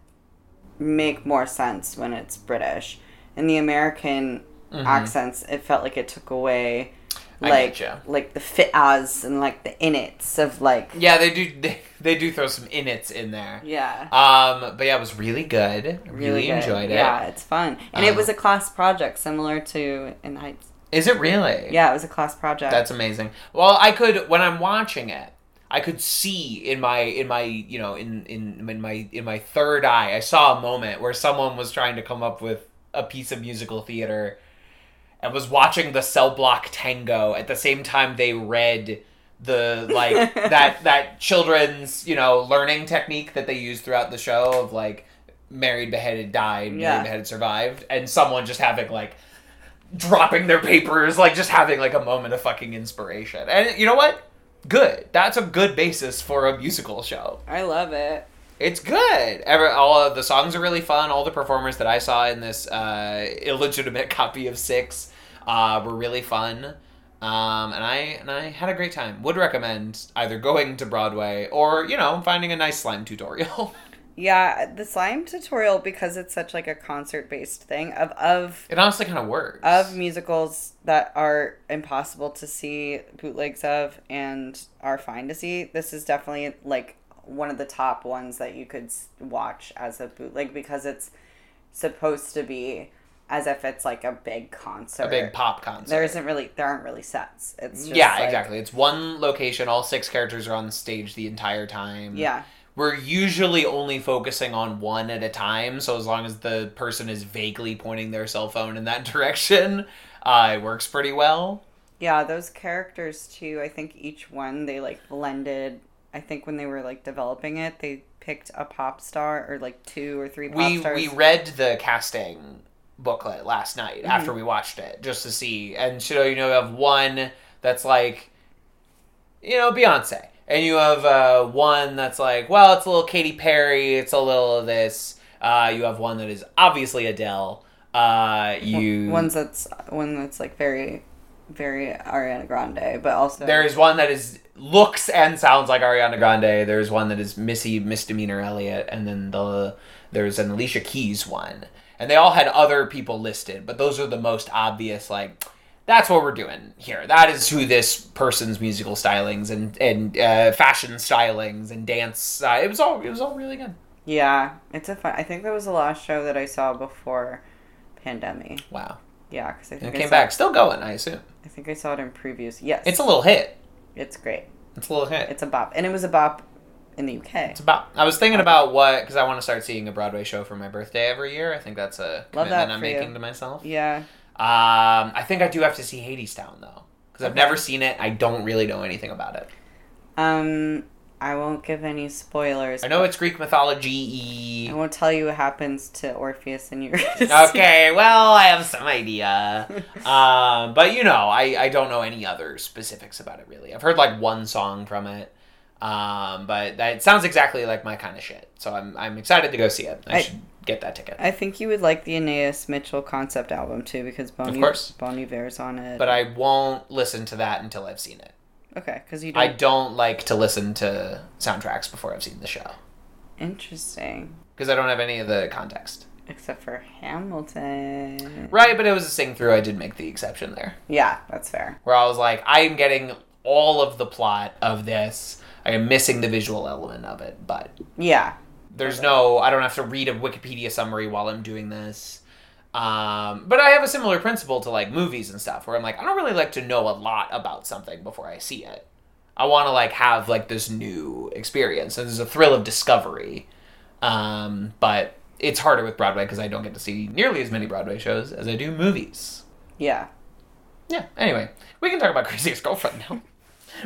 make more sense when it's British. In the American Mhm. accents, it felt like it took away like like the fit as and like the innits of like Yeah, they do. They, they do throw some innits in there. yeah. Um, but yeah, it was really good. Really, Really good. enjoyed it. Yeah, it's fun. And it was a class project similar to In Heights. Is it really? Yeah, it was a class project. That's amazing. Well, I could when I'm watching it, I could see in my in my you know in in in my in my third eye, I saw a moment where someone was trying to come up with a piece of musical theater and was watching the cell block tango at the same time they read the like that that children's you know learning technique that they use throughout the show of like married beheaded died Yeah. married beheaded survived and someone just having like dropping their papers like just having like a moment of fucking inspiration and you know what good that's a good basis for a musical show I love it. It's good. Ever all of the songs are really fun. All the performers that I saw in this uh, illegitimate copy of Six uh, were really fun. Um, and I and I had a great time. Would recommend either going to Broadway or you know finding a nice slime tutorial. Yeah, the slime tutorial because it's such like a concert based thing of of it honestly kind of works. of musicals that are impossible to see bootlegs of and are fine to see. This is definitely like one of the top ones that you could watch as a bootleg because it's supposed to be as if it's like a big concert. a big pop concert. There isn't really there aren't really sets. It's just yeah, like- exactly. It's one location. All six characters are on stage the entire time. Yeah. We're usually only focusing on one at a time, so as long as the person is vaguely pointing their cell phone in that direction, uh, it works pretty well. Yeah, those characters too. I think each one they like blended. I think when they were like developing it, they picked a pop star or like two or three pop We stars. we read the casting booklet last night Mm-hmm. after we watched it just to see, and so you know you have one that's like, you know, Beyonce, and you have uh, one that's like, well, it's a little Katy Perry, it's a little of this. Uh, you have one that is obviously Adele. Uh, you one's that's one that's like very, very Ariana Grande, but also There is one that is looks and sounds like Ariana Grande. There's one that is Missy Misdemeanor Elliott, and then the there's an Alicia Keys one, and they all had other people listed, but those are the most obvious. Like that's what we're doing here. That is who this person's musical stylings and and uh, fashion stylings and dance. Uh, it was all it was all really good. yeah, it's a fun. I think that was the last show that I saw before pandemic. Wow, Yeah, because I think it came back, still going. I assume I think I saw it in previews. Yes, it's a little hit. it's great. It's a little hit. It's a bop, and it was a bop in the UK. It's about. I was thinking about what because I want to start seeing a Broadway show for my birthday every year. I think that's a Love commitment that I'm for you. making to myself. Yeah, Um, I think I do have to see Hadestown though because I've never seen it. I don't really know anything about it. um, I won't give any spoilers. I know it's Greek mythology. I won't tell you what happens to Orpheus and Eurydice. okay, well, I have some idea. Um, but you know, I, I don't know any other specifics about it really. I've heard like one song from it. Um, but that sounds exactly like my kind of shit. So I'm I'm excited to go see it. I, I- should get that ticket. I think you would like the Anaïs Mitchell concept album too because Bon, course. bon Iver's on it. but I won't listen to that until I've seen it. okay, because you don't. I don't like to listen to soundtracks before I've seen the show Interesting, because I don't have any of the context. except for Hamilton. Right, but it was a sing through. I did make the exception there, Yeah, that's fair. where I was like, I am getting all of the plot of this. I am missing the visual element of it, but Yeah, there's no. I don't have to read a Wikipedia summary while I'm doing this. Um, but I have a similar principle to like movies and stuff, where I'm like, I don't really like to know a lot about something before I see it. I want to like have like this new experience, and there's a thrill of discovery. Um, but it's harder with Broadway because I don't get to see nearly as many Broadway shows as I do movies. yeah. Yeah. Anyway, we can talk about Crazy Ex-Girlfriend now.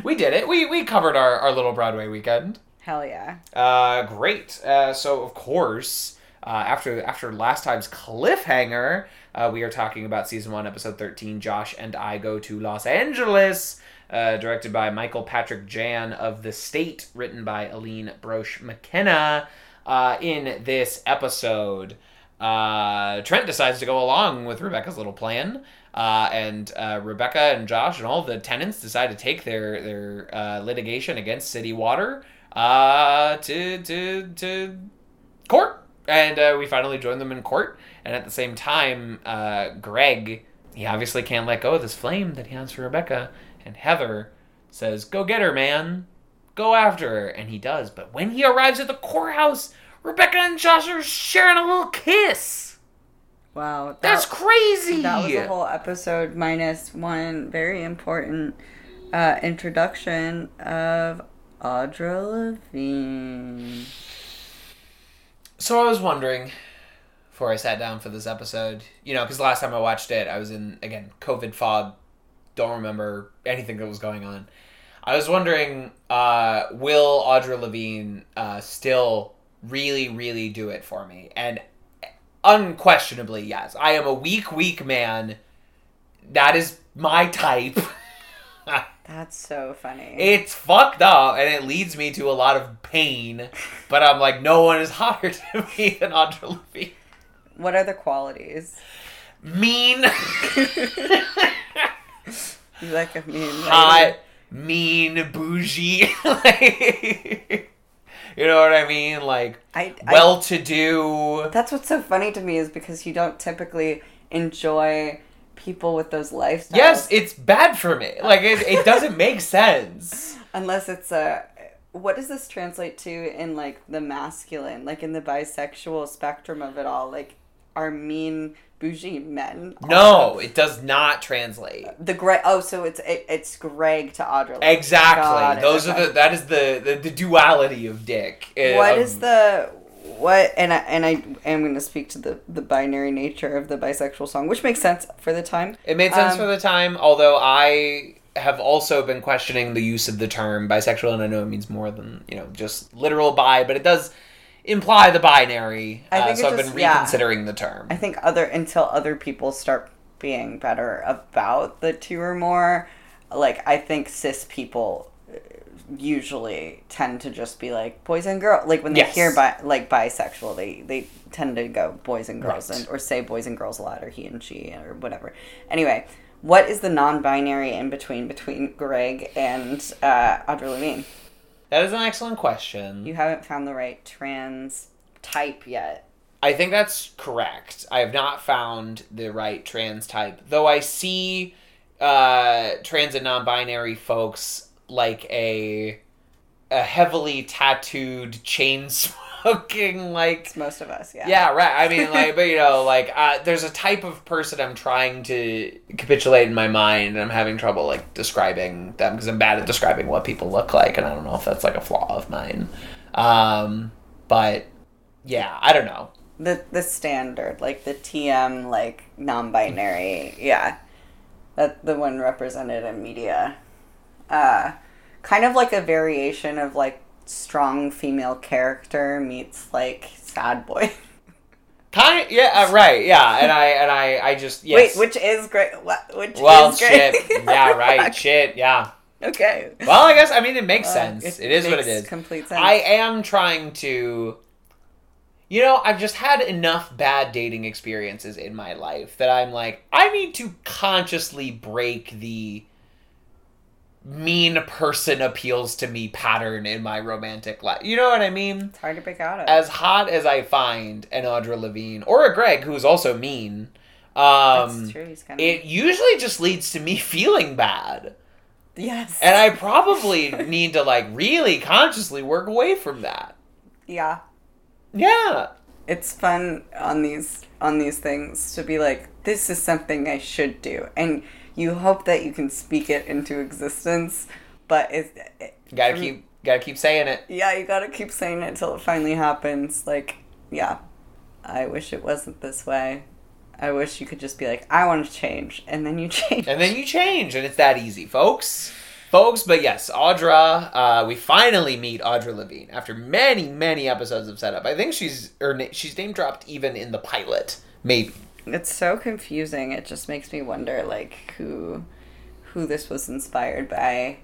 We did it. We we covered our, our little Broadway weekend. Hell yeah. Uh, great. Uh, so of course, uh, after after last time's cliffhanger, uh, we are talking about season one, episode thirteen. Josh and I go to Los Angeles. Uh, directed by Michael Patrick Jann of The State, written by Aline Brosh McKenna. Uh, in this episode, uh, Trent decides to go along with Rebecca's little plan, uh, and uh, Rebecca and Josh and all the tenants decide to take their their uh, litigation against City Water uh, to to to court, and uh, we finally join them in court. And at the same time, uh, Greg he obviously can't let go of this flame that he has for Rebecca, and Heather says, "Go get her, man." Go after her, and he does. But when he arrives at the courthouse, Rebecca and Josh are sharing a little kiss. Wow. That, That's crazy. That was a whole episode minus one very important uh, introduction of Audra Levine. So I was wondering, before I sat down for this episode, you know, because last time I watched it, I was in again COVID fog, don't remember anything that was going on. I was wondering, uh, will Audra Levine uh, still really, really do it for me? And unquestionably, yes. I am a weak, weak man. That is my type. That's so funny. It's fucked up, and it leads me to a lot of pain. But I'm like, no one is hotter to me than Audra Levine. what are the qualities? Mean, You like a mean hot, lady? mean, bougie. like, you know what I mean? Like, I, I well-to-do. That's what's so funny to me is because you don't typically enjoy people with those lifestyles. Yes, it's bad for me. Like, it, it doesn't make sense. unless it's a. What does this translate to in like the masculine, like in the bisexual spectrum of it all? Like, are mean bougie men? No, it does not translate. The Greg. Oh, so it's it, it's Greg to Audra. Got Exactly. Those okay. are the. That is the the, the duality of Dick. What of- is the what? And I and I am going to speak to the the binary nature of the bisexual song, which makes sense for the time. It made sense Um, for the time, although I have also been questioning the use of the term bisexual, and I know it means more than you know just literal bi, but it does imply the binary. I uh, so I've just- been yeah. reconsidering the term. I think other until other people start being better about the two or more, like I think cis people uh, usually tend to just be like boys and girls. Like when they Yes. hear bi- like bisexual, they they tend to go boys and girls Right. and or say boys and girls a lot or he and she or whatever. Anyway, what is the non-binary in between between Greg and uh, Audra Levine? That is an excellent question. You haven't found the right trans type yet. I think that's correct. I have not found the right trans type, though. I see uh, trans and non-binary folks like a a heavily tattooed, chain smoking, like It's most of us, yeah. yeah, right. I mean, like, but you know, like, uh, there's a type of person I'm trying to capitulate in my mind, and I'm having trouble like describing them because I'm bad at describing what people look like, and I don't know if that's like a flaw of mine. Um, but yeah, I don't know. the the standard like the tm like non-binary yeah that the one represented in media uh kind of like a variation of like strong female character meets like sad boy Kind, of, yeah, uh, right, yeah, and I and I I just yes. wait which is great which well, is great shit, yeah, right, shit, yeah. okay Well, I guess I mean it makes Uh, sense. it is what it is. complete sense I am trying to. You know, I've just had enough bad dating experiences in my life that I'm like, I need to consciously break the mean person appeals to me pattern in my romantic life. You know what I mean? it's hard to break out of As hot as I find an Audra Levine or a Greg who's also mean, um, that's true he's kind of it usually just leads to me feeling bad. yes And I probably need to like really consciously work away from that. yeah Yeah. it's fun on these on these things to be like this is something i should do and you hope that you can speak it into existence but it's it, Gotta keep gotta keep saying it. yeah you gotta keep saying it till it finally happens like yeah i wish it wasn't this way i wish you could just be like i want to change and then you change And then you change, and it's that easy, folks. Folks, but yes, Audra, uh, we finally meet Audra Levine after many, many episodes of setup. I think she's or na- she's name dropped even in the pilot, maybe. It's so confusing it just makes me wonder like who who this was inspired by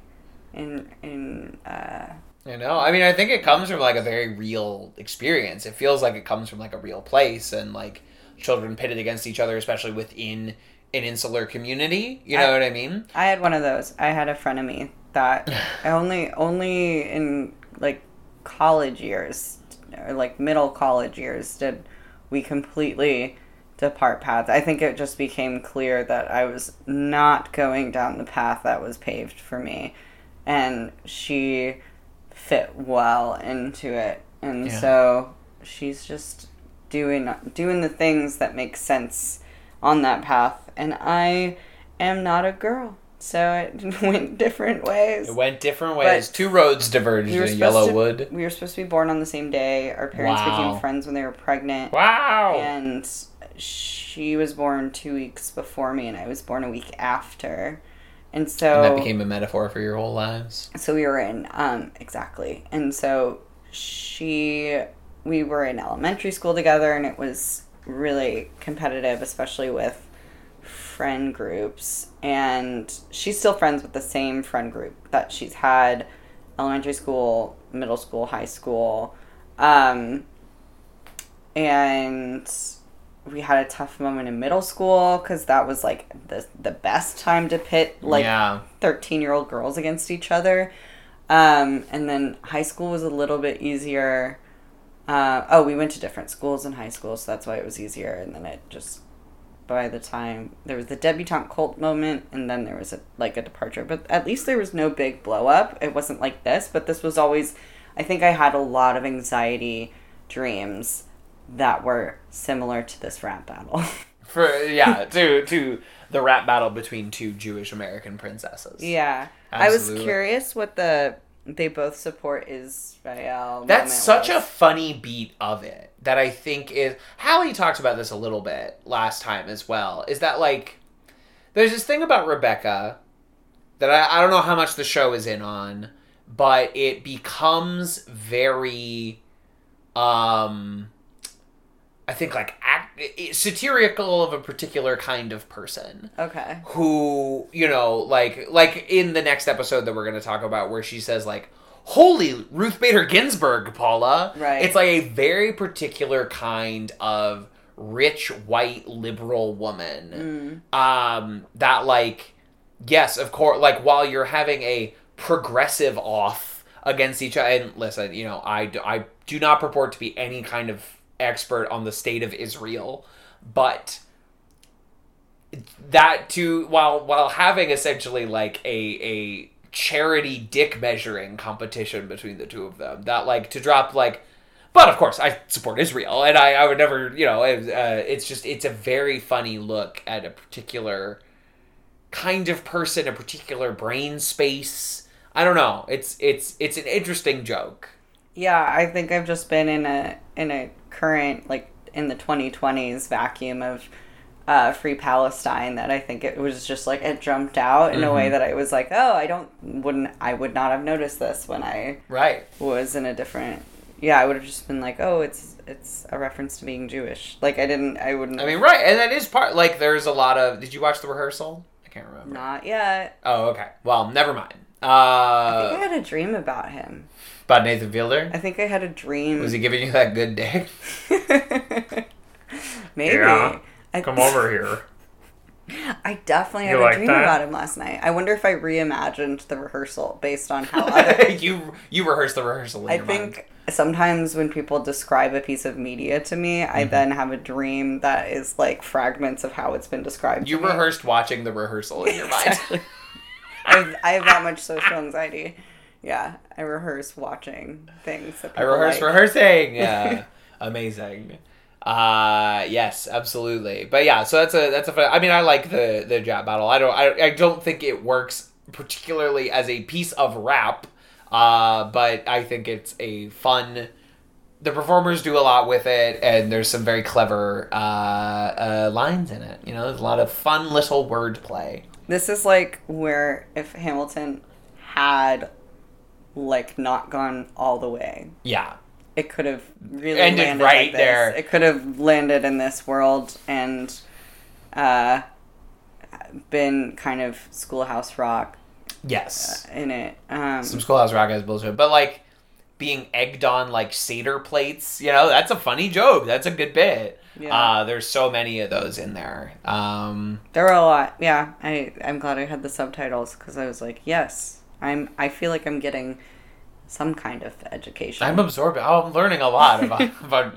in in uh You know, I mean, I think it comes from like a very real experience. It feels like it comes from like a real place and like children pitted against each other, especially within an insular community. You know I- what I mean? I had one of those. I had a frenemy that only only in like college years or like middle college years did we completely depart paths. I think it just became clear that I was not going down the path that was paved for me and she fit well into it. And Yeah. so she's just doing doing the things that make sense on that path and I am not a girl. So it went different ways. It went different ways. But Two roads diverged we in supposed to- Yellowwood. we were supposed to be born on the same day. Our parents Wow. became friends when they were pregnant. Wow. And she was born two weeks before me, and I was born a week after. And so and that became a metaphor for your whole lives. so we were in um exactly and so she we were in elementary school together and it was really competitive especially with friend groups, and she's still friends with the same friend group that she's had elementary school, middle school, high school. Um, and we had a tough moment in middle school because that was like the the best time to pit like yeah. 13 year old girls against each other. Um, and then high school was a little bit easier. Uh, oh, we went to different schools in high school, so that's why it was easier. And then it just, by the time there was the debutante cult moment, and then there was a like a departure. But at least there was no big blow up. It wasn't like this, but this was always. I think I had a lot of anxiety dreams that were similar to this rap battle. For yeah, to to the rap battle between two Jewish American princesses. Yeah. I was curious what the they both support Israel. That's such a funny beat of it that I think is Hallie talked about this a little bit last time as well. Is that like there's this thing about Rebecca that I, I don't know how much the show is in on, but it becomes very um I think like act, satirical of a particular kind of person Okay. who you know like like in the next episode that we're going to talk about where she says like holy ruth bader ginsburg paula Right. it's like a very particular kind of rich white liberal woman um that like yes of course like while you're having a progressive off against each other and listen you know I I do not purport to be any kind of expert on the state of israel. But that to while while having essentially like a a charity dick measuring competition between the two of them that like to drop like but of course i support israel and i i would never you know it, uh, it's just it's a very funny look at a particular kind of person a particular brain space. I don't know. It's it's it's an interesting joke. Yeah, I think I've just been in a in a current like in the 2020s vacuum of uh, free Palestine that I think it was just like it jumped out in a way that I was like, oh, I don't wouldn't I would not have noticed this when I right was in a different. Yeah, I would have just been like, oh, it's it's a reference to being Jewish. Like I didn't, I wouldn't. i mean right and that is part like there's a lot of did you watch the rehearsal i can't remember not yet. oh okay well never mind I think I uh had a dream about him. About nathan fielder I think I had a dream. Was he giving you that good dick? Maybe. Yeah. I, Come over here. I definitely You had a dream that? about him last night. I wonder if I reimagined the rehearsal based on how other. you you rehearsed the rehearsal. In I your think mind. sometimes when people describe a piece of media to me, Mm-hmm. I then have a dream that is like fragments of how it's been described. you to me. rehearsed watching the rehearsal in your mind. I, have, I have that much social anxiety. Yeah, I rehearse watching things. That I rehearse like. rehearsing. Yeah, amazing. Uh yes, absolutely. But yeah, so that's a that's a fun. I mean, I like the the jab battle. I don't I, I don't think it works particularly as a piece of rap. Uh, but I think it's a fun. The performers do a lot with it, and there's some very clever uh, uh, lines in it. You know, there's a lot of fun little wordplay. This is like where if Hamilton had like not gone all the way, Yeah, it could have really Ended landed right like there. It could have landed in this world and uh, been kind of Schoolhouse Rock yes. in it. Um, some Schoolhouse Rock has bullshit, but like being egged on like Seder plates, you know, that's a funny joke. That's a good bit. Yeah. Uh, there's so many of those in there. Um, there were a lot. Yeah, I I'm glad I had the subtitles because I was like, yes, I'm. I feel like I'm getting some kind of education. I'm absorbing. Oh, I'm learning a lot about, about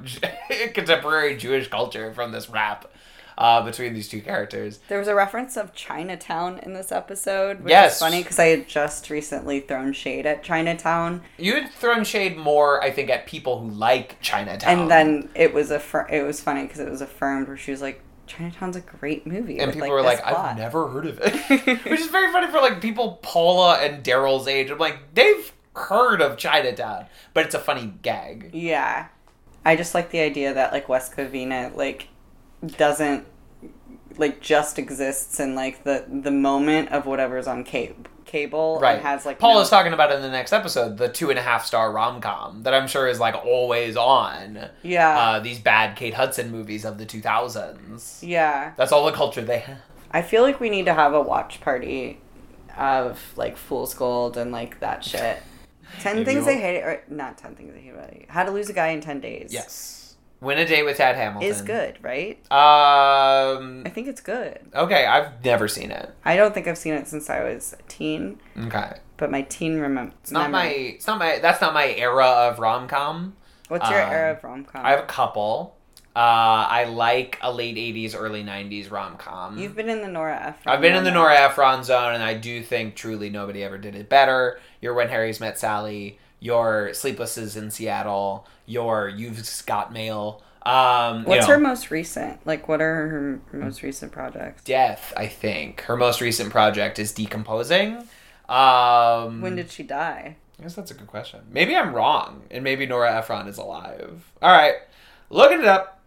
contemporary Jewish culture from this rap uh, between these two characters. There was a reference of Chinatown in this episode, which Yes. is funny because I had just recently thrown shade at Chinatown, You had thrown shade more, I think, at people who like Chinatown, and then it was a it was funny because it was affirmed where she was like, "Chinatown's a great movie," and people like, were like, "I've never heard of it," which is very funny for like people Paula and Darryl's age. I'm like, they've heard of Chinatown, but it's a funny gag. Yeah, I just like the idea that like West Covina like doesn't like just exists in like the the moment of whatever's on cable cable Right. and has like Paul no- is talking about in the next episode the two and a half star rom com that I'm sure is like always on. yeah Uh, these bad Kate Hudson movies of the 2000s. yeah That's all the culture they have. I feel like we need to have a watch party of like Fool's Gold and like that shit. Ten If things I hate, or not ten things I hate about you. How to lose a guy in ten days. Yes. Win a Day with Tad Hamilton. is good, right? Um. I think it's good. Okay, I've never seen it. I don't think I've seen it since I was a teen, Okay. but my teen remember. It's not my. It's not my. That's not my era of rom com. What's your um, era of rom com? I have a couple. Uh, I like a late '80s, early '90s rom com. You've been in the Nora Ephron. I've been in the. Nora Ephron zone, and I do think truly nobody ever did it better. Your When Harry's Met Sally, your Sleeplesses in Seattle, your You've Got Mail. Um, you What's know, her most recent? Like, what are her most recent projects? Death, I think. Her most recent project is Decomposing. Um, When did she die? I guess that's a good question. Maybe I'm wrong, and maybe Nora Ephron is alive. All right, looking it up.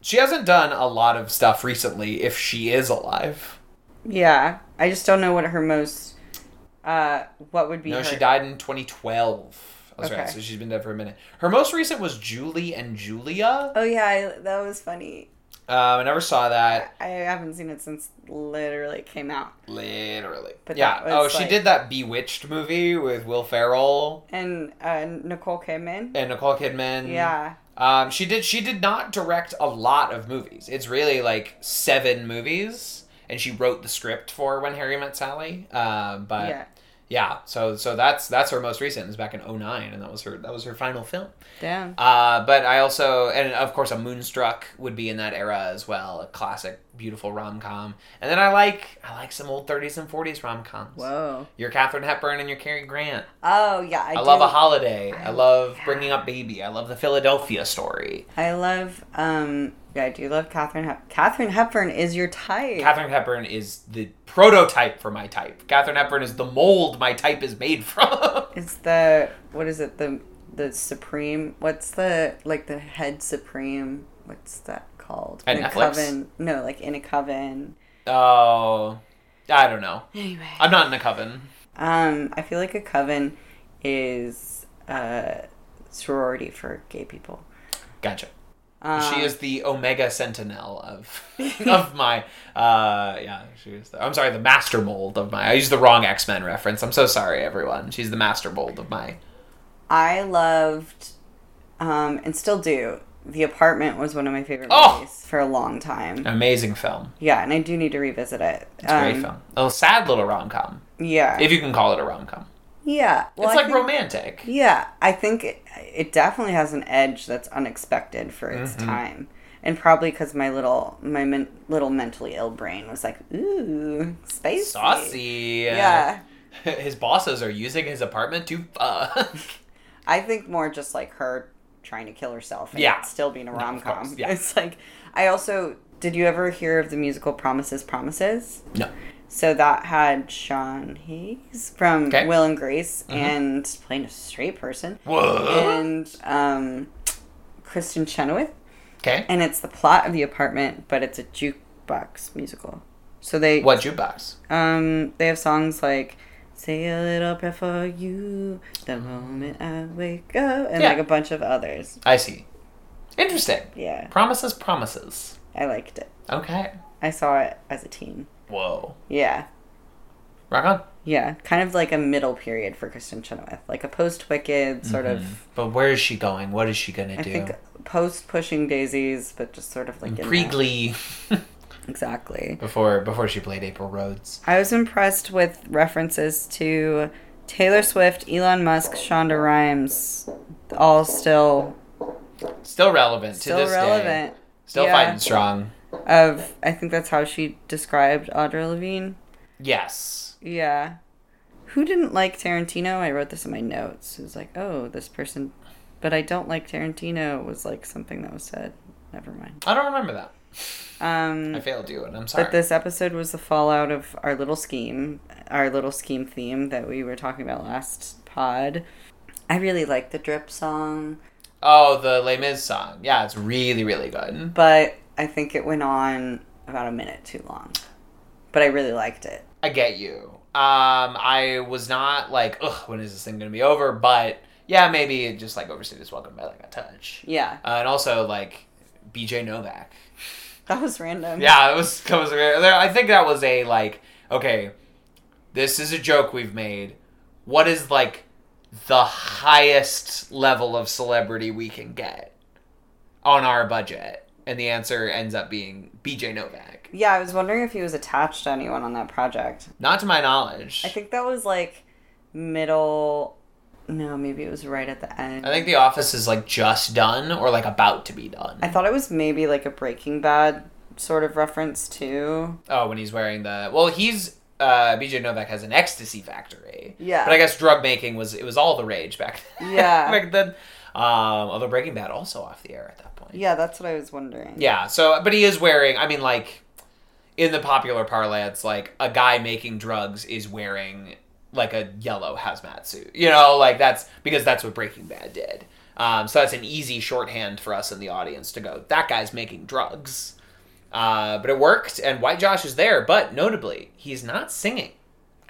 She hasn't done a lot of stuff recently. If she is alive, Yeah, I just don't know what her most. Uh, what would be? no, her... she died in 2012. That's right. So she's been dead for a minute. Her most recent was Julie and Julia. Oh yeah, I, that was funny. Um, I never saw that. I haven't seen it since literally it came out. Literally. But yeah. Oh, was she did that Bewitched movie with Will Ferrell And uh, Nicole Kidman. and Nicole Kidman. Yeah. Um, she did. She did not direct a lot of movies. It's really like seven movies, and she wrote the script for When Harry Met Sally. Um, but yeah. Yeah. so so that's that's her most recent. It was back in 09, and that was her that was her final film. Damn. Uh, but I also and of course a Moonstruck would be in that era as well, a classic, beautiful rom com. And then I like I like some old 30s and 40s rom coms. Whoa. Your Katharine Hepburn and your Cary Grant. Oh yeah, I, I, love a holiday. I I- love yeah. bringing up baby. I love the Philadelphia story. I love. Um. Yeah, I do love Catherine. Hep- Katharine Hepburn is your type. Katharine Hepburn is the prototype for my type. Katharine Hepburn is the mold my type is made from. It's the what is it the the supreme? What's the like the head supreme? What's that called? At in a coven? No, like in a coven. oh, I don't know. Anyway, I'm not in a coven. um, I feel like a coven is a sorority for gay people. Gotcha. Um, she is the Omega Sentinel of of my uh yeah she is the, I'm sorry the Master Mold of my I used the wrong X Men reference I'm so sorry everyone she's the Master Mold of my I loved, um, and still do. The Apartment was one of my favorite Oh! movies for a long time. amazing film Yeah, and I do need to revisit it. it's a great Um, film a sad little rom com Yeah. if you can call it a rom com yeah. Well, it's I like think- romantic Yeah, I think it, it definitely has an edge that's unexpected for its Mhm. time, and probably because my little my men, little mentally ill brain was like, ooh, spicy, saucy Yeah, his bosses are using his apartment to fuck I think more just like her trying to kill herself. And Yeah. still being a rom com. course, yeah. It's like I also did. You ever hear of the musical Promises, Promises? no So that had Sean Hayes from Okay. Will and Grace Mhm. and playing a straight person, Whoa. and um, Kristin Chenoweth. okay and it's the plot of the apartment, but it's a jukebox musical. So they what jukebox um they have songs like "Say a Little Prayer for You," "The Moment I Wake Up," and Yeah. like a bunch of others. I see interesting Yeah, promises promises I liked it. okay I saw it as a teen. whoa Yeah, rock on yeah, kind of like a middle period for Kristin Chenoweth, like a post Wicked sort Mhm. of. But where is she going? What is she gonna I do? think post Pushing Daisies, but just sort of like Pre. Glee, Exactly. before before she played April Rhodes. I was impressed with references to Taylor Swift, Elon Musk, Shonda Rhimes, all still Still relevant still to this relevant. day. Still Yeah. fighting strong. Of I think that's how she described Audra Levine. Yes. Yeah. Who didn't like Tarantino? I wrote this in my notes. It was like, oh, this person, but I don't like Tarantino was like something that was said. Never mind. I don't remember that. Um, I failed you, and I'm sorry. But this episode was the fallout of our little scheme, our little scheme theme that we were talking about last pod. I really like the drip song, oh, the Les Mis song. Yeah, it's really really good. but I think it went on about a minute too long. But I really liked it. I get you. Um, I was not like, ugh, when is this thing gonna be over? But yeah, maybe it just like overstayed its welcome by like a touch. Yeah. Uh, and also like BJ Novak. That was random. Yeah, it was. It was I think that was a like. Okay, this is a joke we've made. What is like the highest level of celebrity we can get on our budget? And the answer ends up being BJ Novak. Yeah, I was wondering if he was attached to anyone on that project. Not to my knowledge. I think that was like middle. No, maybe it was right at the end. I think The Office is like just done or like about to be done. I thought it was maybe like a Breaking Bad sort of reference too. Oh, when he's wearing the well, he's uh, BJ Novak has an ecstasy factory. Yeah. but I guess drug making was it was all the rage back then. Yeah. back then. Um, although Breaking Bad also off the air at that point. Yeah, that's what I was wondering. Yeah. So, but he is wearing. I mean, like in the popular parlance, like a guy making drugs is wearing like a yellow hazmat suit. You know, like that's because that's what Breaking Bad did. Um, so that's an easy shorthand for us in the audience to go. That guy's making drugs. Uh, but it worked, and White Josh is there. But notably, he's not singing;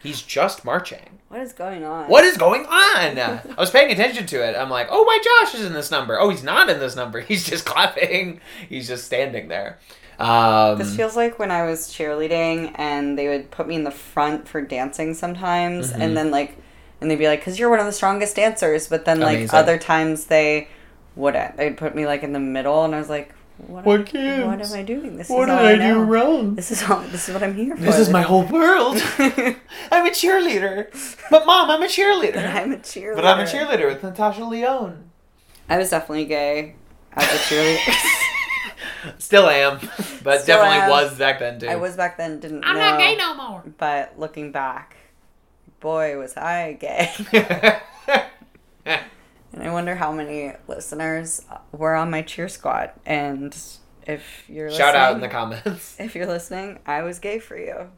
he's just marching. What is going on? What is going on? I was paying attention to it. I'm like, oh, White Josh is in this number. Oh, he's not in this number. He's just clapping. He's just standing there. Um, This feels like when I was cheerleading and they would put me in the front for dancing sometimes, Mm-hmm. and then like, and they'd be like, "Cause you're one of the strongest dancers," but then like Amazing. other times they wouldn't. They'd put me like in the middle, and I was like, "What? What am. What am I doing? This what is did I, know. do wrong? This is all. This is what I'm here for. This is my whole world. I'm a cheerleader. But mom, I'm a cheerleader. But I'm a cheerleader. But I'm a cheerleader with Natasha Lyonne. I was definitely gay as a cheerleader. Still am, but Still definitely am. was back then too. I was back then. Didn't. I'm know, not gay no more. But looking back, boy, was I gay. And I wonder how many listeners were on my cheer squad. And if you're listening, Shout out in the comments. if you're listening, I was gay for you.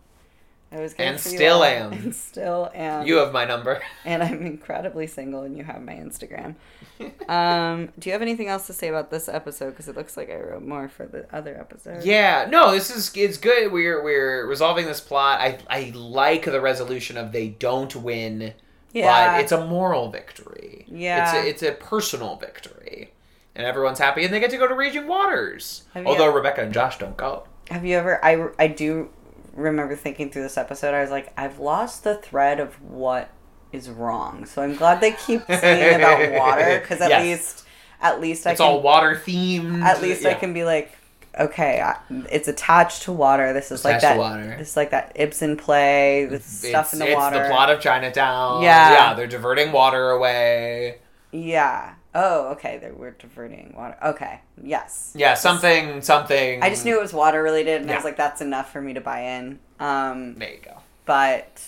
I was And still am. And still am. You have my number. and I'm incredibly single, and you have my Instagram. um, do you have anything else to say about this episode? Because it looks like I wrote more for the other episode. Yeah, no, this is it's good. We're we're resolving this plot. I I like the resolution of they don't win, Yeah. but it's a moral victory. Yeah. it's a, it's a personal victory, and everyone's happy, and they get to go to Raging Waters. Have you- Although Rebecca and Josh don't go. Have you ever? I I do remember thinking through this episode. I was like, I've lost the thread of what is wrong. So I'm glad they keep saying about water because at Yes. least, at least I It's can. all water themed. at least I can be like, okay, I, it's attached to water. This is like that. water. This is like that Ibsen play. This stuff it's, in the it's water. the plot of Chinatown. Yeah. yeah, they're diverting water away. Yeah. Oh, okay. They were diverting water. Okay. Yes. Yeah, something, something. I just knew it was water related, and I was like, that's enough for me to buy in. Um, There you go. but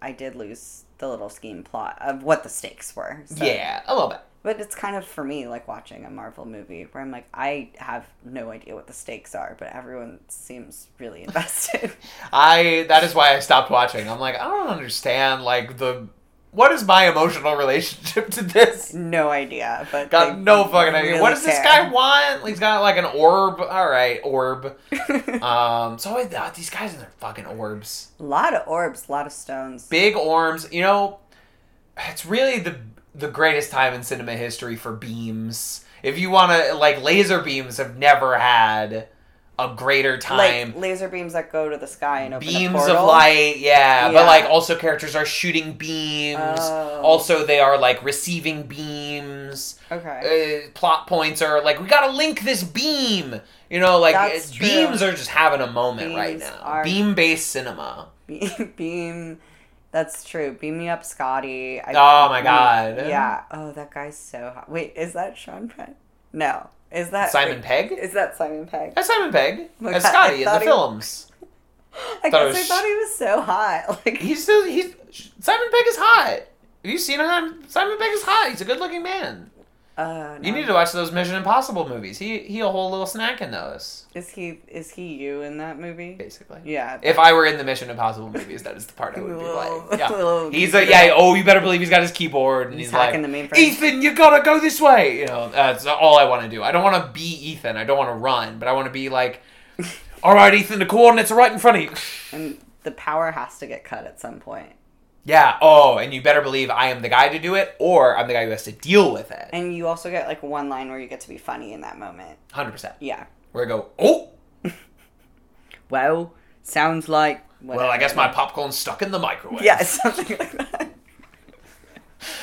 I did lose the little scheme plot of what the stakes were. So- Yeah, a little bit. But it's kind of for me like watching a Marvel movie where I'm like, I have no idea what the stakes are, but everyone seems really invested. I that is why I stopped watching. I'm like, I don't understand like the what is my emotional relationship to this? no idea, but Got no fucking idea. really what does this guy want? He's got like an orb. All right, orb. um, so I thought these guys and their fucking orbs, a lot of orbs, a lot of stones. big orbs. You know, it's really the the greatest time in cinema history for beams. If you want to, like, laser beams have never had a greater time. like laser beams that go to the sky and beams of light yeah, Yeah. but like also characters are shooting beams Oh. also they are like receiving beams Okay. uh, plot points are like we gotta link this beam you know like That's true. beams are just having a moment right now are- beam based cinema Beam, beam. That's true. Beam me up, Scotty. I, Oh my God. Yeah. Oh, that guy's so hot. Wait, is that Sean Penn? No. Is that Simon Pegg? Is that Simon Pegg? that's simon pegg that's scotty in the films I guess I was- thought he was so hot. Like he's still he's simon pegg is hot have you seen him simon pegg is hot he's a good looking man uh, you need to watch those mission impossible movies he he'll hold a little snack in those Is he is he you in that movie? basically. Yeah. If I were in the Mission Impossible movies, that is the part I would be playing. Yeah. He's a yeah. Oh, you better believe he's got his keyboard and He's he's, like. Ethan, you gotta go this way. You know, that's all I want to do. I don't want to be Ethan. I don't want to run, but I want to be like, all right, Ethan, the coordinates are right in front of you. and the power has to get cut at some point. Yeah. Oh, and you better believe I am the guy to do it, or I'm the guy who has to deal with it. And you also get like one line where you get to be funny in that moment. Hundred percent. Yeah. Where I go, oh, well, sounds like. Well, I guess my popcorn's stuck in the microwave. Yeah, something like that.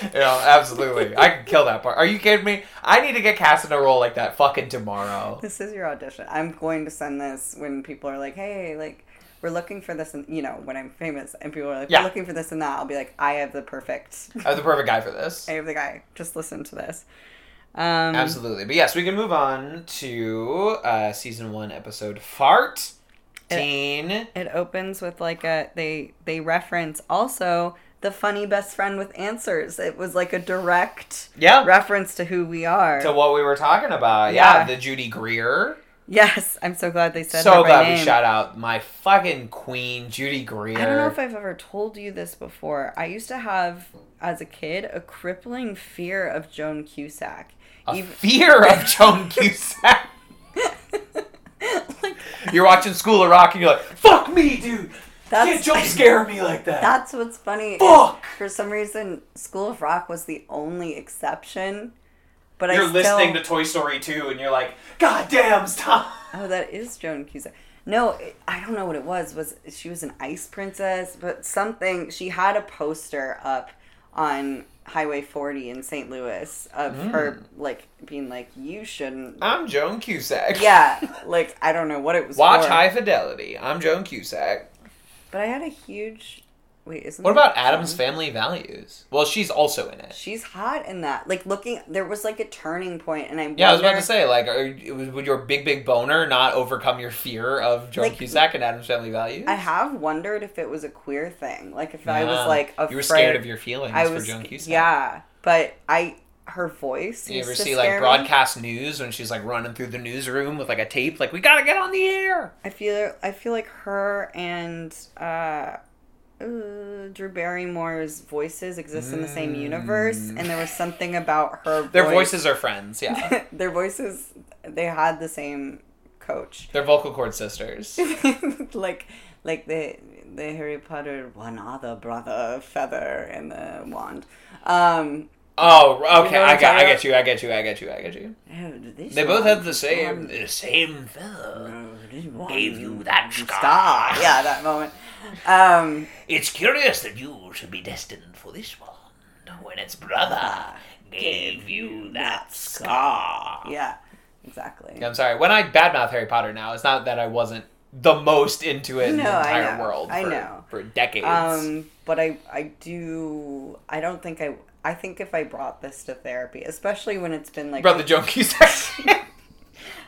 You know, absolutely. I can kill that part. Are you kidding me? I need to get cast in a role like that fucking tomorrow. This is your audition. I'm going to send this when people are like, "Hey, like, we're looking for this," and you know, when I'm famous, and people are like, Yeah. "We're looking for this and that," I'll be like, "I have the perfect. I'm the perfect guy for this. I have the guy. Just listen to this." Um, Absolutely. But yes, we can move on to uh, season one, episode Fart. Teen. It opens with like a they they reference also the funny best friend with answers. It was like a direct Yeah. reference to who we are. to what we were talking about. Yeah, Yeah. the Judy Greer. Yes, I'm so glad they said So glad name. we shout out my fucking queen, Judy Greer. I don't know if I've ever told you this before. I used to have, as a kid, a crippling fear of Joan Cusack. a Even- fear of Joan Cusack. like, You're watching School of Rock and you're like, fuck me, dude. That's- Can't jump scare me like that. that's what's funny. Fuck! For some reason, School of Rock was the only exception. But you're I still, listening to Toy Story 2 and you're like, God damn, stop. Oh, that is Joan Cusack. No, it, I don't know what it was. Was she was an ice princess, but something. She had a poster up on Highway 40 in St. Louis of hmm. her like being like, "You shouldn't." I'm Joan Cusack. Yeah, like I don't know what it was. Watch for, High Fidelity. I'm Joan Cusack. But I had a huge. Wait, isn't What about Addams? Family Values? Well, she's also in it. She's hot in that. Like looking, there was like a turning point, and I Yeah, I was about to say, like, are, would your big, big boner not overcome your fear of Joan Like, Cusack and Addams Family Values? I have wondered if it was a queer thing. Like if I was like afraid. you were scared of your feelings I for was Joan Cusack. yeah, but I her voice. You ever see like me. broadcast news when she's like running through the newsroom with like a tape, like we gotta get on the air. I feel I feel like her and uh, uh, Drew Barrymore's voices exist in the same universe, and there was something about her. Mm. Their voice- voices are friends. Yeah, their voices. They had the same coach. they're vocal cord sisters. like like the the Harry Potter one other brother feather and the wand. Um, Oh, okay. You know I got. I get you. I get you. I get you. I get you. They both have the same, the same feather. Gave you that scar. Yeah, that moment. Um, It's curious that you should be destined for this one when its brother gave you that scar. yeah, exactly. I'm sorry. When I badmouth Harry Potter now, it's not that I wasn't the most into it in No, the I entire know. world. I know. for decades. Um, but I I do I don't think I I think if I brought this to therapy, especially when it's been like Brother Joan Cusack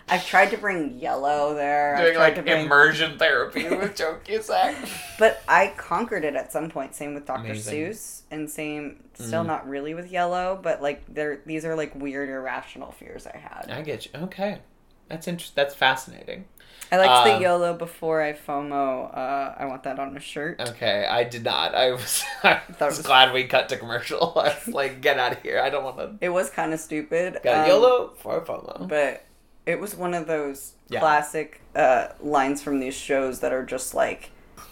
I've tried to bring yellow there. I've doing like to bring, immersion therapy with Joan Cusack. but I conquered it at some point. Same with Dr. Amazing. Mm. Seuss, and same still not really with yellow, but like they're these are like weird irrational fears I had. I get you. Okay, that's interesting. That's fascinating. I liked the Um, YOLO before I FOMO. Uh, I want that on a shirt. Okay, I did not. I was, I was was- glad we cut to commercial. I was like, get out of here. I don't want to. It was kind of stupid. Got um, YOLO for FOMO. but it was one of those Yeah. classic uh, lines from these shows that are just like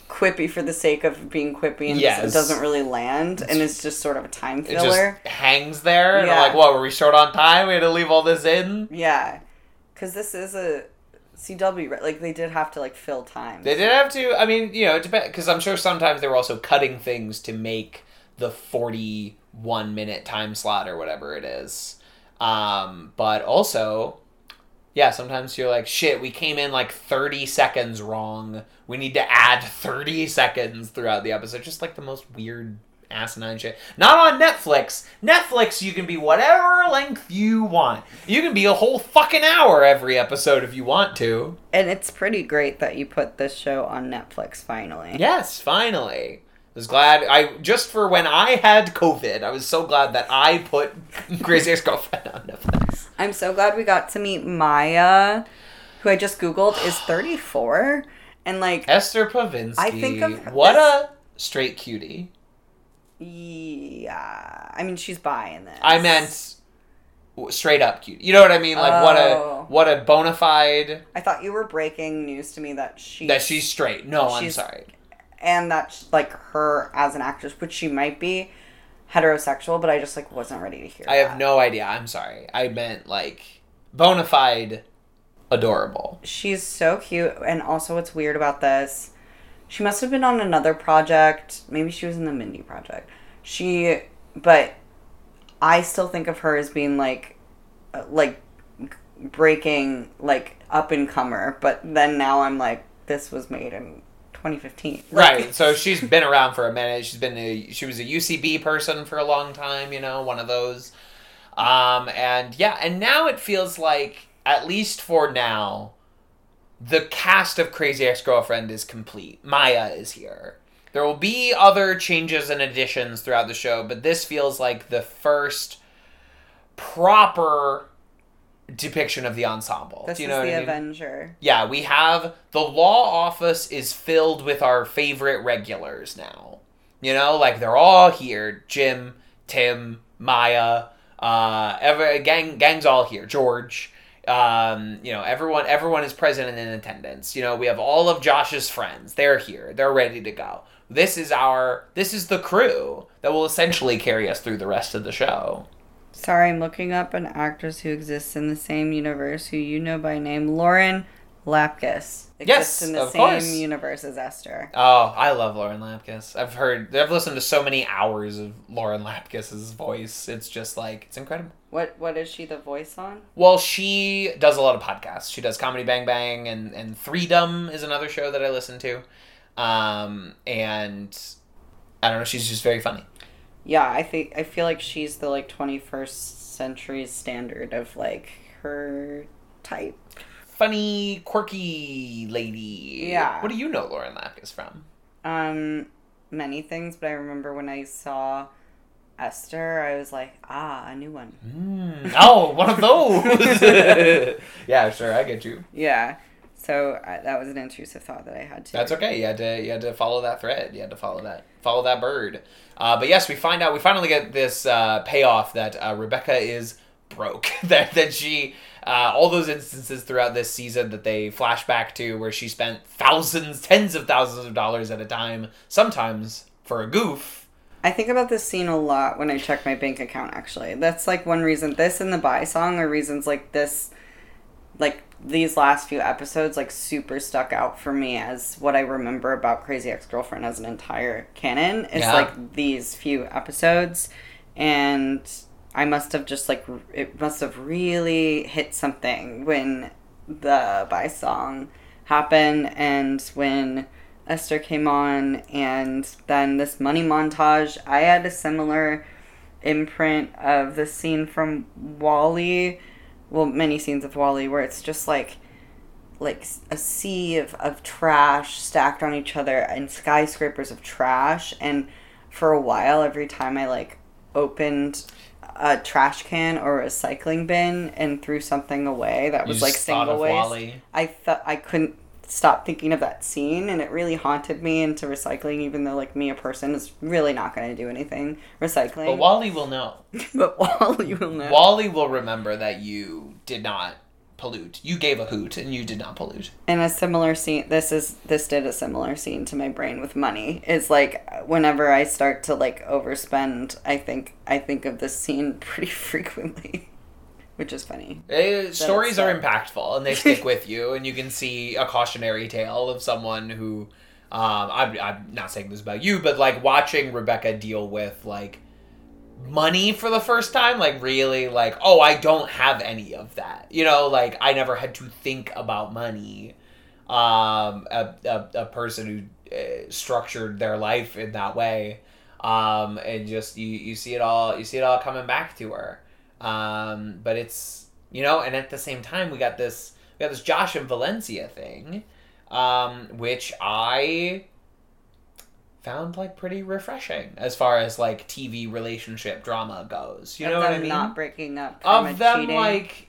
quippy for the sake of being quippy and Yes. it doesn't really land and it's just sort of a time filler. it just hangs there, and Yeah. I'm like, what? Were we short on time? We had to leave all this in. Yeah, because this is a CW. right? Like they did have to like fill time. They did have to. I mean, you know, it depends because I'm sure sometimes they were also cutting things to make the 41 minute time slot or whatever it is. Um, but also, yeah, sometimes you're like, shit, we came in like 30 seconds wrong. We need to add 30 seconds throughout the episode. Just like the most weird asinine shit. Not on Netflix. Netflix, you can be whatever length you want. You can be a whole fucking hour every episode if you want to. and it's pretty great that you put this show on Netflix finally. Yes, finally. I was glad I just for when I had COVID, I was so glad that I put Crazy Ex Girlfriend on Netflix. I'm so glad we got to meet Maya, who I just googled is 34, and like Esther Povitsky. I think of what a straight cutie. yeah, I mean she's bi in this. I meant straight up cutie. You know what I mean? Like what a Oh. what a bona fide I thought you were breaking news to me that she that she's straight. No, I'm sorry. And that like her as an actress, which she might be heterosexual, but I just like wasn't ready to hear. I have no idea. I'm sorry. I meant like bona fide adorable. She's so cute. And also, what's weird about this, she must have been on another project. Maybe she was in the Mindy project. She, but I still think of her as being like, uh, like breaking, like up and comer. But then now I'm like, this was made in 2015. Like, Right. So she's been around for a minute. She's been a, she was a UCB person for a long time, you know, one of those. Um and yeah, and now it feels like at least for now the cast of Crazy Ex-Girlfriend is complete. Maya is here. There will be other changes and additions throughout the show, but this feels like the first proper depiction of the ensemble. This Do you is know the I mean? Avenger. Yeah, we have the law office is filled with our favorite regulars now. You know, like they're all here. Jim, Tim, Maya, uh, every gang gang's all here. George, um, you know, everyone everyone is present and in attendance. You know, we have all of Josh's friends. They're here. They're ready to go. This is our this is the crew that will essentially carry us through the rest of the show. Sorry, I'm looking up an actress who exists in the same universe who you know by name, Lauren Lapkus. Yes, Exists in the of same course. universe as Esther. Oh, I love Lauren Lapkus. I've heard, I've listened to so many hours of Lauren Lapkus's voice. It's just like it's incredible. What what is she the voice on? Well, she does a lot of podcasts. She does Comedy Bang Bang and and Threedom is another show that I listen to, um, and I don't know. She's just very funny. Yeah, I think I feel like she's the like 21st century standard of like her type. Funny, quirky lady. Yeah. What do you know Lauren Lapkus from? Um, many things, but I remember when I saw Esther, I was like, ah, a new one. Mm. Oh, one of those. yeah, sure. I get you. Yeah. So I, that was an intrusive thought that I had to. That's okay. You had to you had to follow that thread. You had to follow that follow that bird. Uh, but yes, we find out we finally get this uh, payoff that uh, Rebecca is broke. that that she uh, all those instances throughout this season that they flash back to where she spent thousands, tens of thousands of dollars at a time, sometimes for a goof. I think about this scene a lot when I check my bank account, actually. That's like one reason. This and the buy song are reasons like this, like these last few episodes, like super stuck out for me as what I remember about Crazy Ex Girlfriend as an entire canon. It's Yeah. like these few episodes. And I must have just like, it must have really hit something when the buy song happened and when Esther came on, and then this money montage. I had a similar imprint of the scene from WALL-E, well, many scenes of WALL-E, where it's just like like a sea of, of trash stacked on each other and skyscrapers of trash and for a while every time i like opened a trash can or a recycling bin and threw something away that You was like single waste WALL-E. I thought I couldn't stop thinking of that scene and it really haunted me into recycling even though like me a person is really not going to do anything recycling But WALL-E will know. but WALL-E will know WALL-E will remember that you did not pollute. You gave a hoot and you did not pollute. and a similar scene this is this did a similar scene to my brain with money is like whenever I start to like overspend I think I think of this scene pretty frequently which is funny Uh, stories are impactful and they stick with you, and you can see a cautionary tale of someone who. Um, I'm, I'm not saying this about you, but like watching Rebecca deal with like money for the first time, like really, like, oh, I don't have any of that. You know, like I never had to think about money. Um, a, a, a person who uh, structured their life in that way. Um, and just you, you see it all you see it all coming back to her. Um, but it's you know, and at the same time we got this we got this Josh and Valencia thing, um, which I found like pretty refreshing as far as like TV relationship drama goes. You Of know what I mean? not breaking up of them cheating. like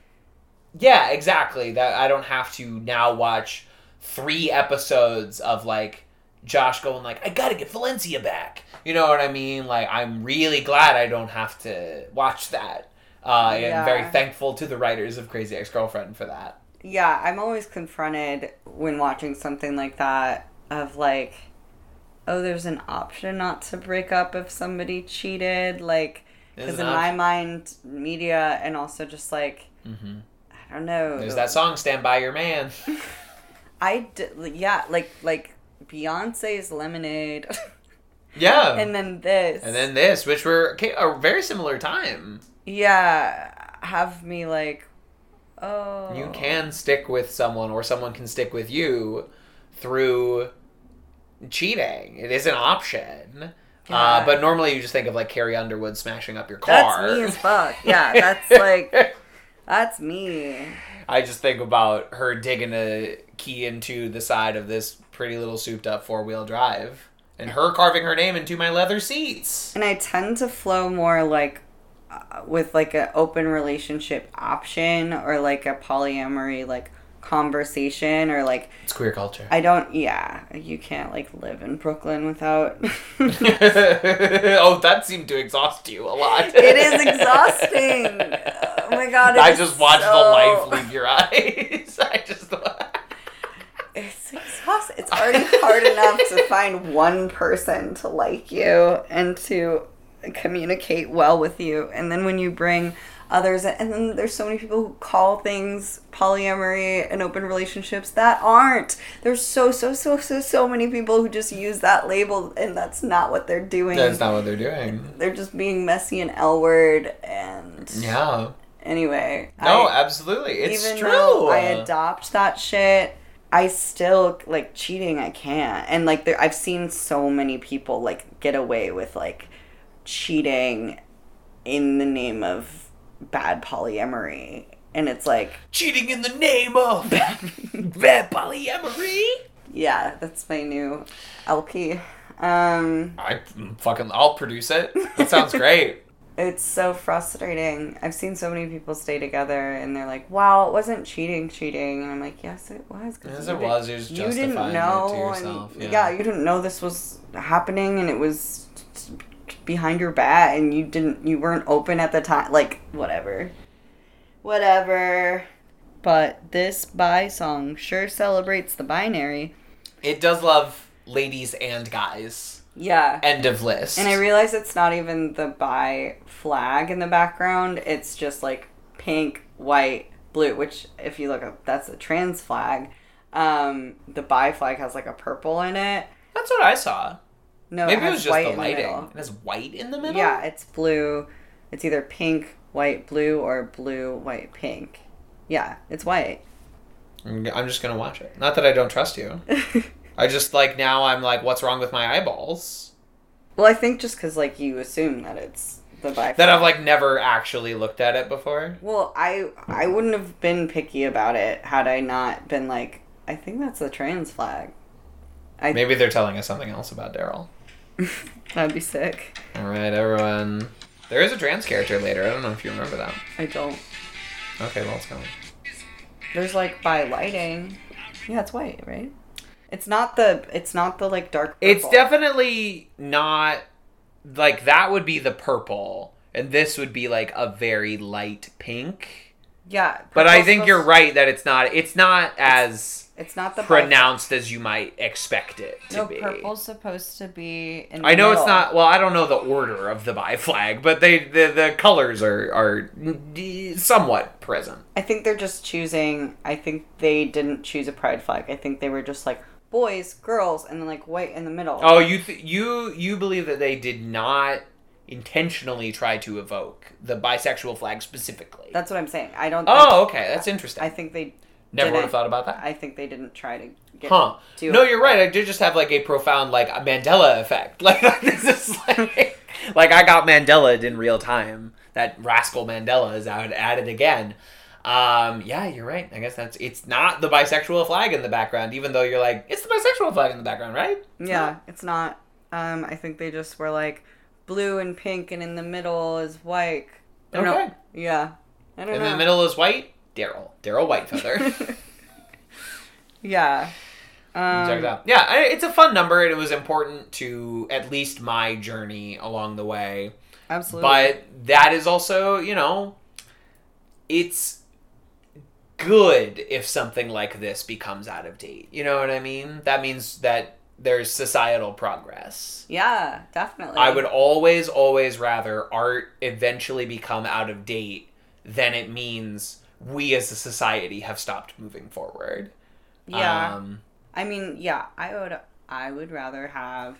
yeah exactly that i don't have to now watch three episodes of like josh going like i gotta get valencia back you know what i mean like i'm really glad i don't have to watch that uh, and Yeah. very thankful to the writers of crazy ex-girlfriend for that yeah, I'm always confronted when watching something like that of like, oh, there's an option not to break up if somebody cheated. Like, because in my mind, media and also just like mm-hmm. I don't know. There's that song, "Stand by Your Man." I d- yeah, like like Beyonce's Lemonade, Yeah, and then this, and then this, which were a very similar time. Yeah, have me like, oh, You can stick with someone, or someone can stick with you through cheating. It is an option. Uh, but normally you just think of like Carrie Underwood smashing up your car. That's me as fuck. Yeah, that's like that's me. I just think about her digging a key into the side of this pretty little souped up four wheel drive, and her carving her name into my leather seats. And I tend to flow more like with like an open relationship option or like a polyamory like conversation or like It's queer culture. I don't yeah, you can't like live in Brooklyn without oh, that seemed to exhaust you a lot. It is exhausting. Oh my god. I just watched so- the life leave your eyes. I just. It's exhausting. It's already hard enough to find one person to like you and to communicate well with you. And then when you bring others, and then there's so many people who call things polyamory and open relationships that aren't. There's so, so, so, so, so many people who just use that label, and that's not what they're doing. That's not what they're doing. they're just being messy and L word. And Yeah. anyway, No, I- absolutely. It's even true. though I adopt that shit, I still like cheating. I can't, and like there, I've seen so many people like get away with like cheating in the name of bad polyamory, and it's like, Cheating in the name of bad polyamory. yeah, that's my new LP. Um, I fucking, I'll produce it. That sounds great. it's so frustrating. I've seen so many people stay together, and they're like, "Wow, it wasn't cheating, cheating," and I'm like, "Yes, it was." Yes, it was. You're just you didn't know and- yeah. yeah. you didn't know this was happening and it was behind your back and you didn't you weren't open at the time like whatever. Whatever. But this bi song sure celebrates the binary. It does love ladies and guys. yeah. End of list. and i realize it's not even the bi flag in the background. It's just like pink white blue which if you look up that's a trans flag. Um the bi flag has like a purple in it. That's what I saw. No Maybe it has was just the in lighting. middle. it has white in the middle. Yeah, it's blue. It's either pink, white, blue, or blue, white, pink. Yeah, it's white. I'm just gonna watch it. Not that I don't trust you. I just like now. I'm like, what's wrong with my eyeballs? well, I think just because like you assume that it's the bi. That I've like never actually looked at it before. Well, I I wouldn't have been picky about it had I not been like, I think that's the trans flag. I Maybe they're telling us something else about Darryl. that'd be sick. All right, everyone. There is a trans character later. I don't know if you remember that. I don't. Okay, well, it's coming. There's like by lighting. Yeah, it's white, right? It's not the. It's not the like dark. It's definitely not like that would be the purple, and this would be like a very light pink. Yeah, But I think you're right that it's not. It's not as It's not the pronounced as you might expect it to No, be. purple's supposed to be. In the I know it's not. Well, I don't know the order of the bi flag, but they the, the colors are are somewhat present. I think they're just choosing. I think they didn't choose a pride flag. I think they were just like boys, girls, and then like white in the middle. Oh, you th- you you believe that they did not intentionally try to evoke the bisexual flag specifically? That's what I'm saying. I don't. oh, okay, that's interesting. I think they. Never would have thought about that. I think they didn't try to get. Huh? to No, it. you're right. I did just have like a profound like Mandela effect. Like like this is like like I got Mandela in real time. That rascal Mandela is out at it again. Um, yeah, you're right. I guess that's it's not the bisexual flag in the background, even though you're like it's the bisexual flag in the background, right? Yeah, it's not. Um, I think they just were like blue and pink, and in the middle is white. Okay. know. Yeah. I don't In know. the middle is white. Darryl. Darryl Whitefeather. Yeah. Um, Check it out. Yeah, I- it's a fun number, and it was important to at least my journey along the way. Absolutely. But that is also, you know, it's good if something like this becomes out of date. You know what I mean? That means that there's societal progress. yeah, definitely. I would always, always rather art eventually become out of date than it means we as a society have stopped moving forward. Yeah. Um, I mean, yeah, I would I would rather have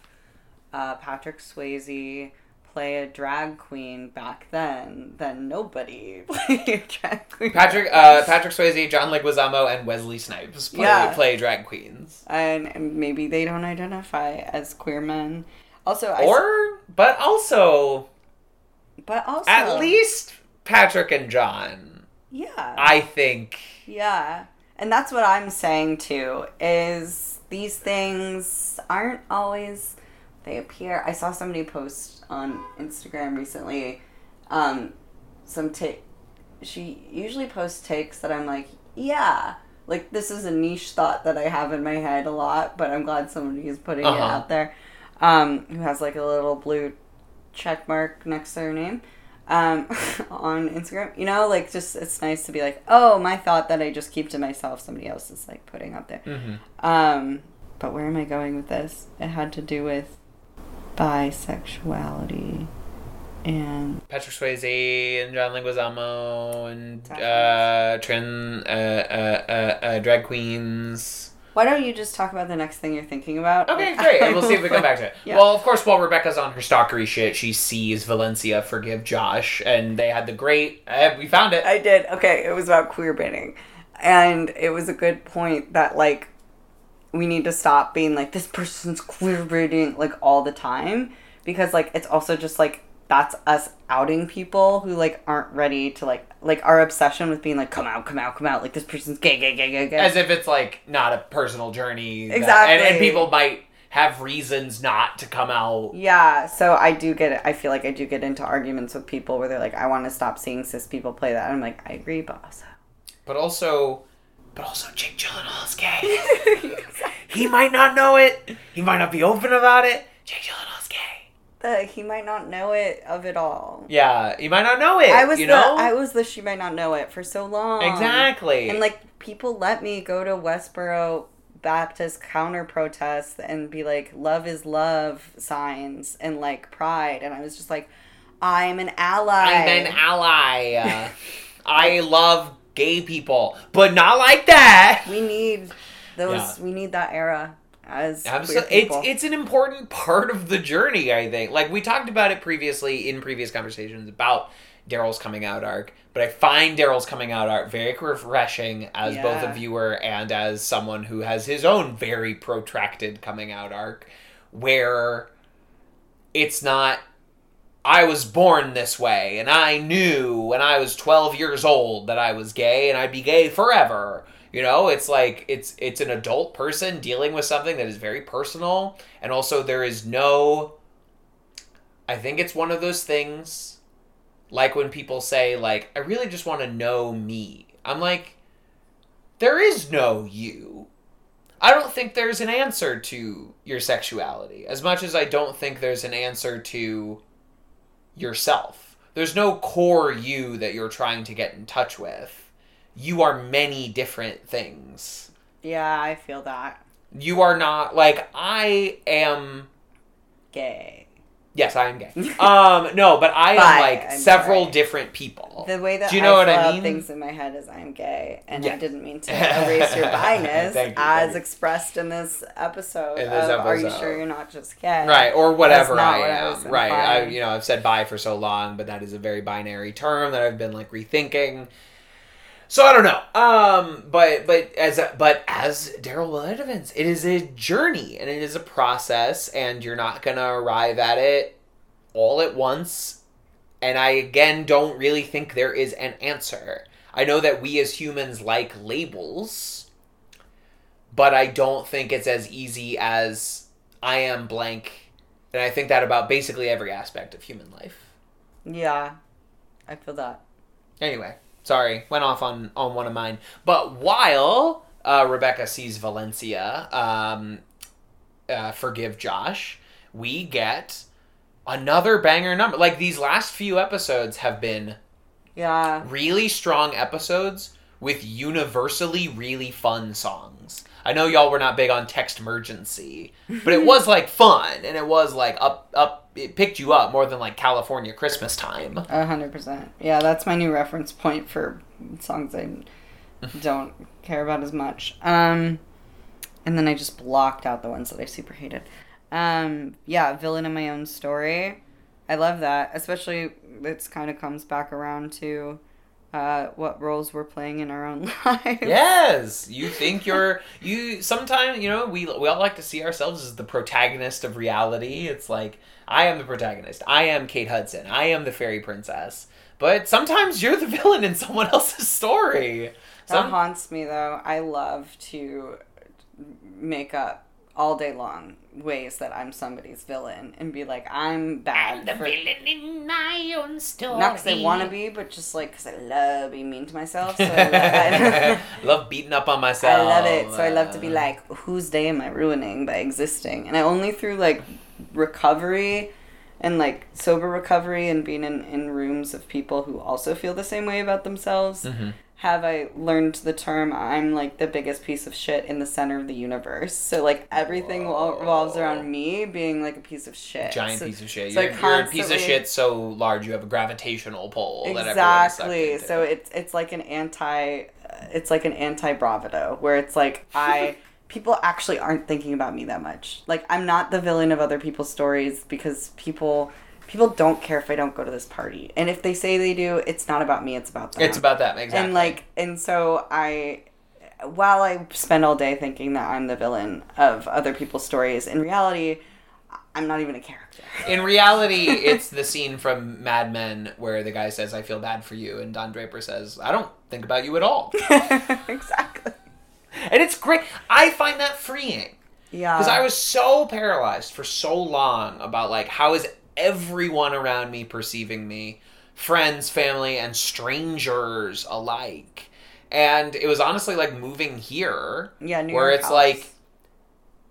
uh, Patrick Swayze play a drag queen back then than nobody play a drag queen. Patrick uh, Patrick Swayze, John Leguizamo, and Wesley Snipes play, Yeah. play drag queens. and, maybe they don't identify as queer men. Also, I, Or, but also, but also at least Patrick and John, yeah, I think. yeah, and that's what I'm saying too. Is these things aren't always they appear. I saw somebody post on Instagram recently, um, some take. She usually posts takes that I'm like, yeah, like this is a niche thought that I have in my head a lot, but I'm glad somebody is putting it Uh-huh. out there. Um, who has like a little blue check mark next to their name um, on Instagram. You know, like just it's nice to be like, oh, my thought that I just keep to myself, somebody else is like putting up there. Mm-hmm. Um, but where am I going with this? It had to do with bisexuality and Patrick Swayze and John Leguizamo and uh, trans uh, uh, uh, uh, drag queens. Why don't you just talk about the next thing you're thinking about? Okay, great. And we'll see if we come back to it. Yeah. Well, of course, while Rebecca's on her stalkery shit, she sees Valencia forgive Josh, and they had the great. Uh, we found it. I did. Okay, it was about queer baiting. And it was a good point that like we need to stop being like this person's queer baiting like all the time because like it's also just like that's us outing people who like aren't ready to like like our obsession with being like come out come out come out like this person's gay gay gay gay gay As if it's like not a personal journey. that- Exactly. and, and people might have reasons not to come out. Yeah, so I do get it. I feel like I do get into arguments with people where they're like, I want to stop seeing cis people play that. And I'm like, I agree, but also. But also, but also, Jake Gyllenhaal is gay. he might not know it. He might not be open about it. Jake Gyllenhaal's gay. The, he might not know it of it all. Yeah, he might not know it. I was you the know I was the she might not know it for so long. exactly. And like people let me go to Westboro Baptist counter protests and be like love is love signs and like pride and I was just like I'm an ally. I'm an ally. I love gay people, but not like that. we need those Yeah. we need that era as Absolutely, it's it's an important part of the journey. I think, like we talked about it previously in previous conversations about Darryl's coming out arc, but I find Darryl's coming out arc very refreshing as both a Yeah. viewer and as someone who has his own very protracted coming out arc, where it's not. I was born this way, and I knew when I was 12 years old that I was gay, and I'd be gay forever. You know, it's like it's it's an adult person dealing with something that is very personal, and also there is no. I think it's one of those things, like when people say like, "I really just want to know me." I'm like, there is no you. I don't think there's an answer to your sexuality as much as I don't think there's an answer to yourself. There's no core you that you're trying to get in touch with. You are many different things. Yeah, I feel that. You are not like I am Gay. yes, I am gay. um no, but I am like I'm several sorry. different people. The way that Do you know I what I mean? things in my head is I'm gay, and Yeah. I didn't mean to erase your bi-ness you, as expressed in this episode. In this of, Are you sure you're not just gay? Right, or whatever I what I am. was right. I you know, I've said bi for so long, but that is a very binary term that I've been like rethinking. So I don't know. Um but but as a, but as Darryl Willett it is a journey and it is a process and you're not going to arrive at it all at once. And I again don't really think there is an answer. I know that we as humans like labels, but I don't think it's as easy as I am blank. And I think that about basically every aspect of human life. Yeah, I feel that. Anyway, sorry, went off on, on one of mine. But while uh, Rebecca sees Valencia um, uh, forgive Josh, we get another banger number. Like these last few episodes have been Yeah, really strong episodes with universally really fun songs. I know y'all were not big on Textmergency, but it was like fun and it was like up up it picked you up more than like California Christmas time. A hundred percent. Yeah, that's my new reference point for songs I don't care about as much. Um, and then I just blocked out the ones that I super hated. Um, yeah, villain in my own story. I love that, especially it's kind of comes back around to uh, what roles we're playing in our own lives. Yes, you think you're you. Sometimes you know we we all like to see ourselves as the protagonist of reality. It's like I am the protagonist. I am Kate Hudson. I am the fairy princess. But sometimes you're the villain in someone else's story. That haunts me though. I love to make up all day long ways that I'm somebody's villain and be like, I'm bad. I'm for- villain in my own story. Not because I want to be, but just like because I love being mean to myself. So I love, love beating up on myself. I love it. So I love to be like, whose day am I ruining by existing? And I only through like recovery and like sober recovery and being in, in rooms of people who also feel the same way about themselves Mhm. Have I learned the term I'm like the biggest piece of shit in the center of the universe. So like everything Whoa. revolves around me being like a piece of shit. giant So- piece of shit. so you're, you're a piece of shit so large you have a gravitational pull. that everyone's sucked exactly so it's it's like an anti uh, it's like an anti bravado where it's like i people actually aren't thinking about me that much like i'm not the villain of other people's stories because people people don't care if i don't go to this party and if they say they do it's not about me it's about them it's about that exactly. and like and so i while i spend all day thinking that i'm the villain of other people's stories in reality i'm not even a character In reality, it's the scene from Mad Men where the guy says, "I feel bad for you," and Don Draper says, "I don't think about you at all." exactly and it's great. I find that freeing yeah because I was so paralyzed for so long about like how is everyone around me perceiving me, friends, family, and strangers alike. And it was honestly like moving here, yeah New where York it's helps. like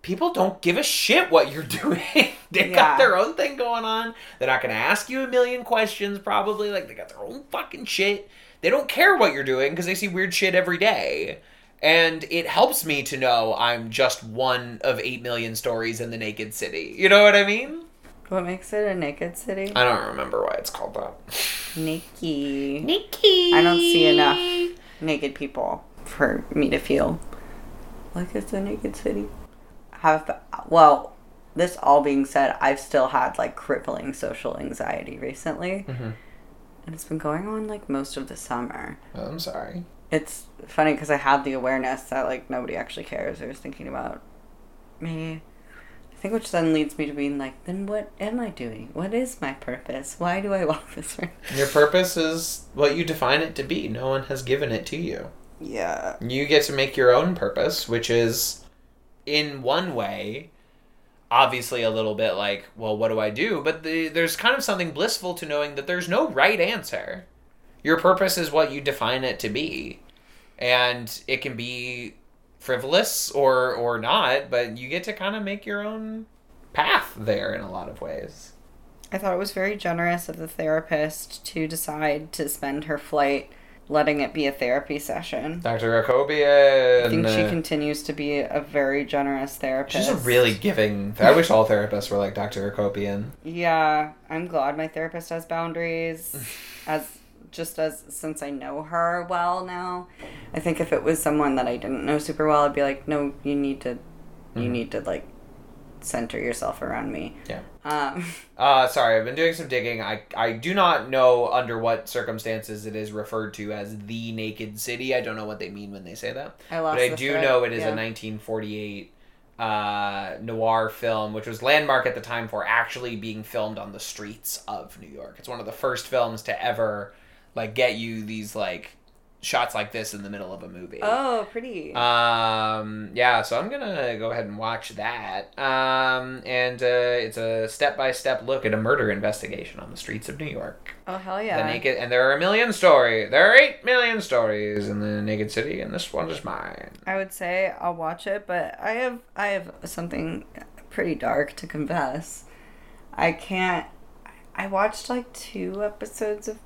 people don't give a shit what you're doing. they Yeah. got their own thing going on. They're not going to ask you a million questions, probably. Like, they got their own fucking shit. They don't care what you're doing because they see weird shit every day. And it helps me to know I'm just one of 8 million stories in the Naked City. You know what I mean? What makes it a naked city? I don't remember why it's called that. Nikki. Nikki! I don't see enough naked people for me to feel like it's a naked city. Have well, this all being said, I've still had like crippling social anxiety recently, Mhm. and it's been going on like most of the summer. Oh, I'm sorry. It's funny because I have the awareness that like nobody actually cares or is thinking about me. I think which then leads me to being like, then what am I doing? What is my purpose? Why do I walk this way? Your purpose is what you define it to be. No one has given it to you. Yeah. You get to make your own purpose, which is, in one way, obviously a little bit like, well, what do I do? But the, there's kind of something blissful to knowing that there's no right answer. Your purpose is what you define it to be. And it can be frivolous or or not, but you get to kind of make your own path there in a lot of ways. I thought it was very generous of the therapist to decide to spend her flight letting it be a therapy session. Dr. Akopian. I think she continues to be a very generous therapist. She's a really giving. I wish all therapists were like Dr. Akopian. Yeah, I'm glad my therapist has boundaries. as just as since I know her well now, I think if it was someone that I didn't know super well, I'd be like, no, you need to, you Mhm. need to like center yourself around me. Yeah. Um, Uh, sorry, I've been doing some digging. I, I do not know under what circumstances it is referred to as the Naked City. I don't know what they mean when they say that. I lost But I do thread, know it is yeah. a 1948 uh, noir film, which was landmark at the time for actually being filmed on the streets of New York. It's one of the first films to ever like get you these like shots like this in the middle of a movie. Oh, pretty. Um, yeah, so I'm gonna go ahead and watch that. Um, and uh, it's a step by step look at a murder investigation on the streets of New York. oh hell yeah. The naked, and there are a million stories. There are eight million stories in the Naked City, and this one is mine. I would say I'll watch it, but I have I have something pretty dark to confess. I can't. I watched like two episodes of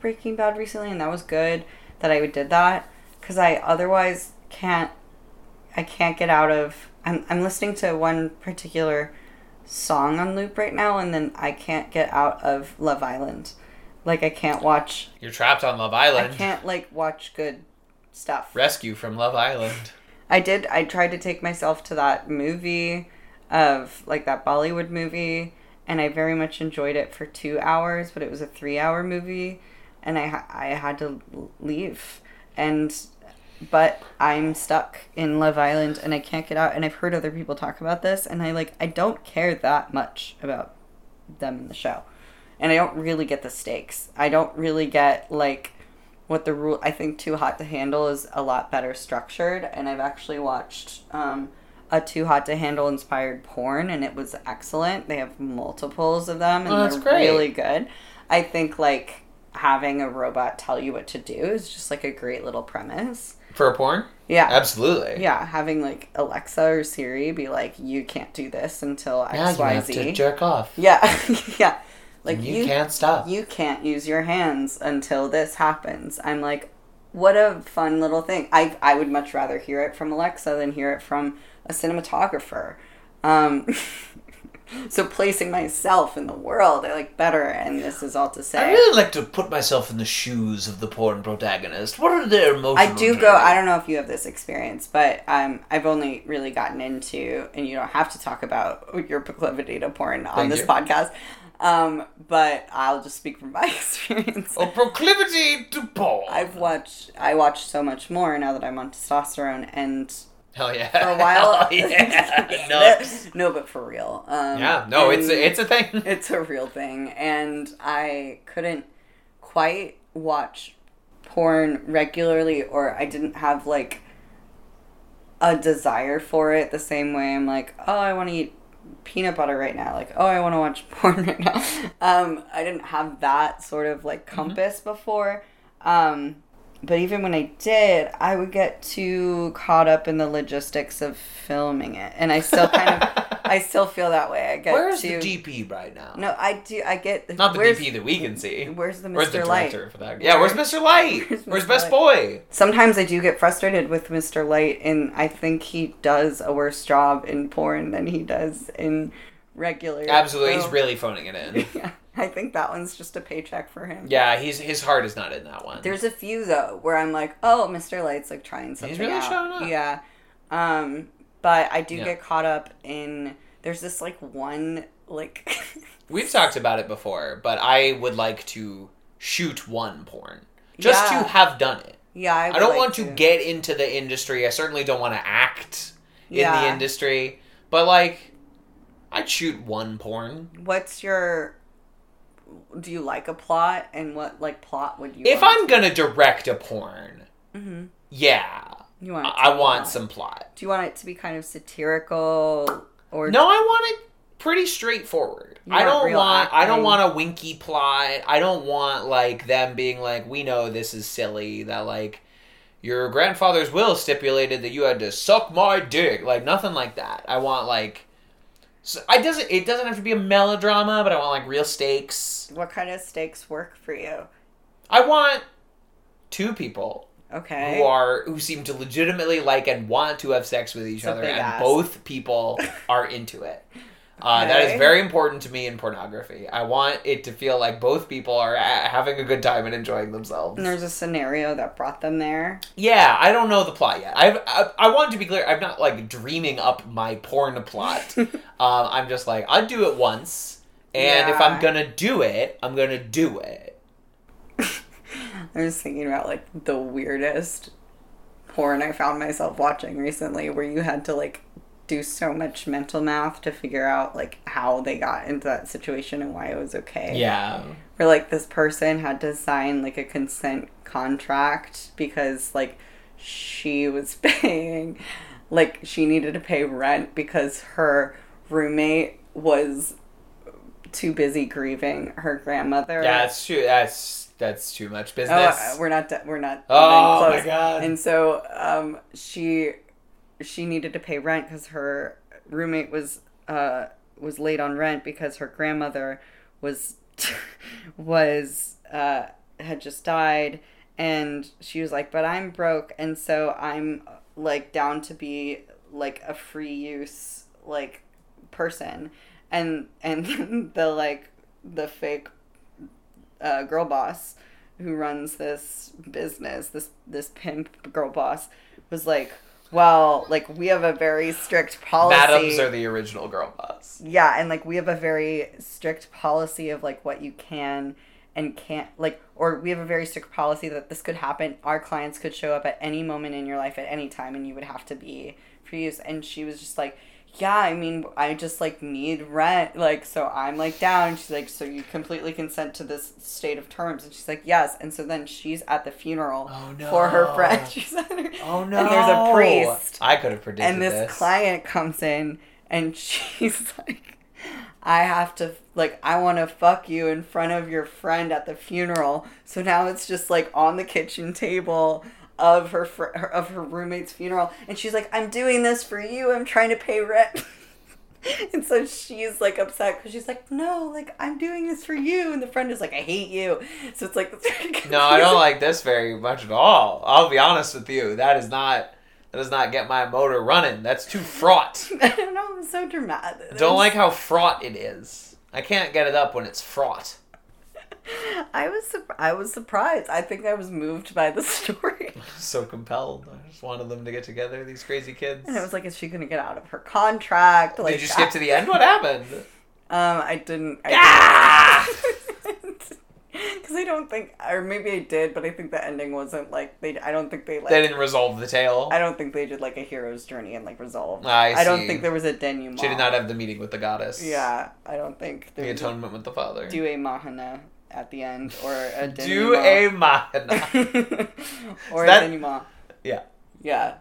Breaking Bad recently, and that was good that I did that because I otherwise can't. I can't get out of. I'm I'm listening to one particular song on loop right now, and then I can't get out of Love Island. Like I can't watch. You're trapped on Love Island. I can't like watch good stuff. Rescue from Love Island. I did. I tried to take myself to that movie of like that Bollywood movie, and I very much enjoyed it for two hours. But it was a three-hour movie, and I ha- I had to leave. And but I'm stuck in Love Island, and I can't get out. And I've heard other people talk about this, and I like I don't care that much about them in the show, and I don't really get the stakes. I don't really get like what the rule i think too hot to handle is a lot better structured and i've actually watched um, a too hot to handle inspired porn and it was excellent they have multiples of them and Oh, that's they're great. really good i think like having a robot tell you what to do is just like a great little premise For a porn? yeah Absolutely. yeah having like alexa or siri be like you can't do this until Now you have to jerk off. yeah yeah like you, can't stop. you can't use your hands until this happens. I'm like, what a fun little thing. I I would much rather hear it from Alexa than hear it from a cinematographer. Um, so placing myself in the world, I like better. And this is all to say, I really like to put myself in the shoes of the porn protagonist. What are their emotional I do go. I don't know if you have this experience, but um, I've only really gotten into, and you don't have to talk about your proclivity to porn on Thank this you. podcast. Um, but I'll just speak from my experience. A proclivity to porn. I've watched. I watch so much more now that I'm on testosterone, and Hell yeah. for a while, Hell yeah. no. no, but for real. Um, Yeah. No, it's a, it's a thing. it's a real thing, and I couldn't quite watch porn regularly, or I didn't have like a desire for it the same way. I'm like, oh, I want to eat peanut butter right now. Like, oh, I want to watch porn right now. Um, I didn't have that sort of like compass before. Um, but even when I did, I would get too caught up in the logistics of filming it, and I still kind of, I still feel that way. I get Where's too. the DP right now? No, I do. I get Not the DP that we can see. Where's the Where's the Mr. Light? for that? Guy? Yeah, where's Mr. Light? Where's Where's, Mr. Best Light? Boy? Sometimes I do get frustrated with Mr. Light, and I think he does a worse job in porn than he does in regular. Absolutely, he's really phoning it in. Yeah, I think that one's just a paycheck for him. yeah, he's his heart is not in that one. There's a few though where I'm like, oh, Mr. Light's like trying something He's really out. showing up. Yeah, um, but I do Yeah. get caught up in. There's this like one like. We've talked about it before, but I would like to shoot one porn just Yeah. to have done it. yeah, I, I, don't like want to get into the industry. I certainly don't want to act in the industry, but like, I'd shoot one porn. What's your? Do you like a plot, and what like plot would you? If I'm gonna direct a porn, Mhm. yeah, You want? I, I want plot. some plot. Do you want it to be kind of satirical or No, I want it pretty straightforward. I don't want I don't want a winky plot. I don't want like them being like, we know this is silly that like your grandfather's will stipulated that you had to suck my dick. Like nothing like that. I want like so I doesn't it doesn't have to be a melodrama, but I want like real stakes. what kind of stakes work for you? I want two people Okay. who are who seem to legitimately like and want to have sex with each other and both people are into it uh, that is very important to me in pornography. I want it to feel like both people are a- having a good time and enjoying themselves. And there's a scenario that brought them there. yeah i don't know the plot yet. I've, I, I want to be clear i'm not like dreaming up my porn plot. Um, i'm just like i'll do it once and if i'm gonna do it i'm gonna do it. I was thinking about like the weirdest porn I found myself watching recently where you had to like do so much mental math to figure out like how they got into that situation and why it was okay. yeah Where like this person had to sign like a consent contract because like she was paying like she needed to pay rent because her roommate was too busy grieving her grandmother. yeah that's true that's that's too much Oh, business uh, we're not. de- We're not. Oh, my God. And so, um, she she needed to pay rent because her roommate was uh was late on rent because her grandmother was was uh had just died, and she was like, "But I'm broke, and so I'm like down to be like a free use like person." and and the like the fake uh, girl boss who runs this business, this this pimp girl boss, was like, well, like we have a very strict policy. Madams are the original girl boss. yeah, and like we have a very strict policy of like what you can and can't like or we have a very strict policy that this could happen our clients could show up at any moment in your life at any time and you would have to be for use and she was just like yeah i mean i just like need rent like so i'm like down. She's like so you completely consent to this state of terms. And she's like yes. And so then she's at the funeral Oh, no. for her friend. She's at her, Oh no! and there's a priest. I could have predicted and this, client comes in and she's like i have to like i want to fuck you in front of your friend at the funeral. So now it's just like on the kitchen table of her, fr- her of her roommate's funeral and she's like i'm doing this for you i'm trying to pay rent and so she's like upset because she's like no like i'm doing this for you and the friend is like i hate you so it's like No, I don't like this very much at all. I'll be honest with you. That is not. That does not get my motor running. That's too fraught. i don't know it's so dramatic Don't like how fraught it is. I can't get it up when it's fraught. I was I was surprised. I think I was moved by the story. So compelled. I just wanted them to get together. These crazy kids. And I was like, is she gonna get out of her contract? Like, Did you skip to the end? What happened? Um, I didn't. I Ah! Because I don't think, or maybe I did, but I think the ending wasn't like they. I don't think they like. They didn't resolve the tale. I don't think they did like a hero's journey and like resolve. I I don't see. think there was a denouement. She did not have the meeting with the goddess. Yeah, I don't think The there was a atonement with the father. do a mahana at the end or a denouement. Do a mahana. or That- a denouement. Yeah. Yeah.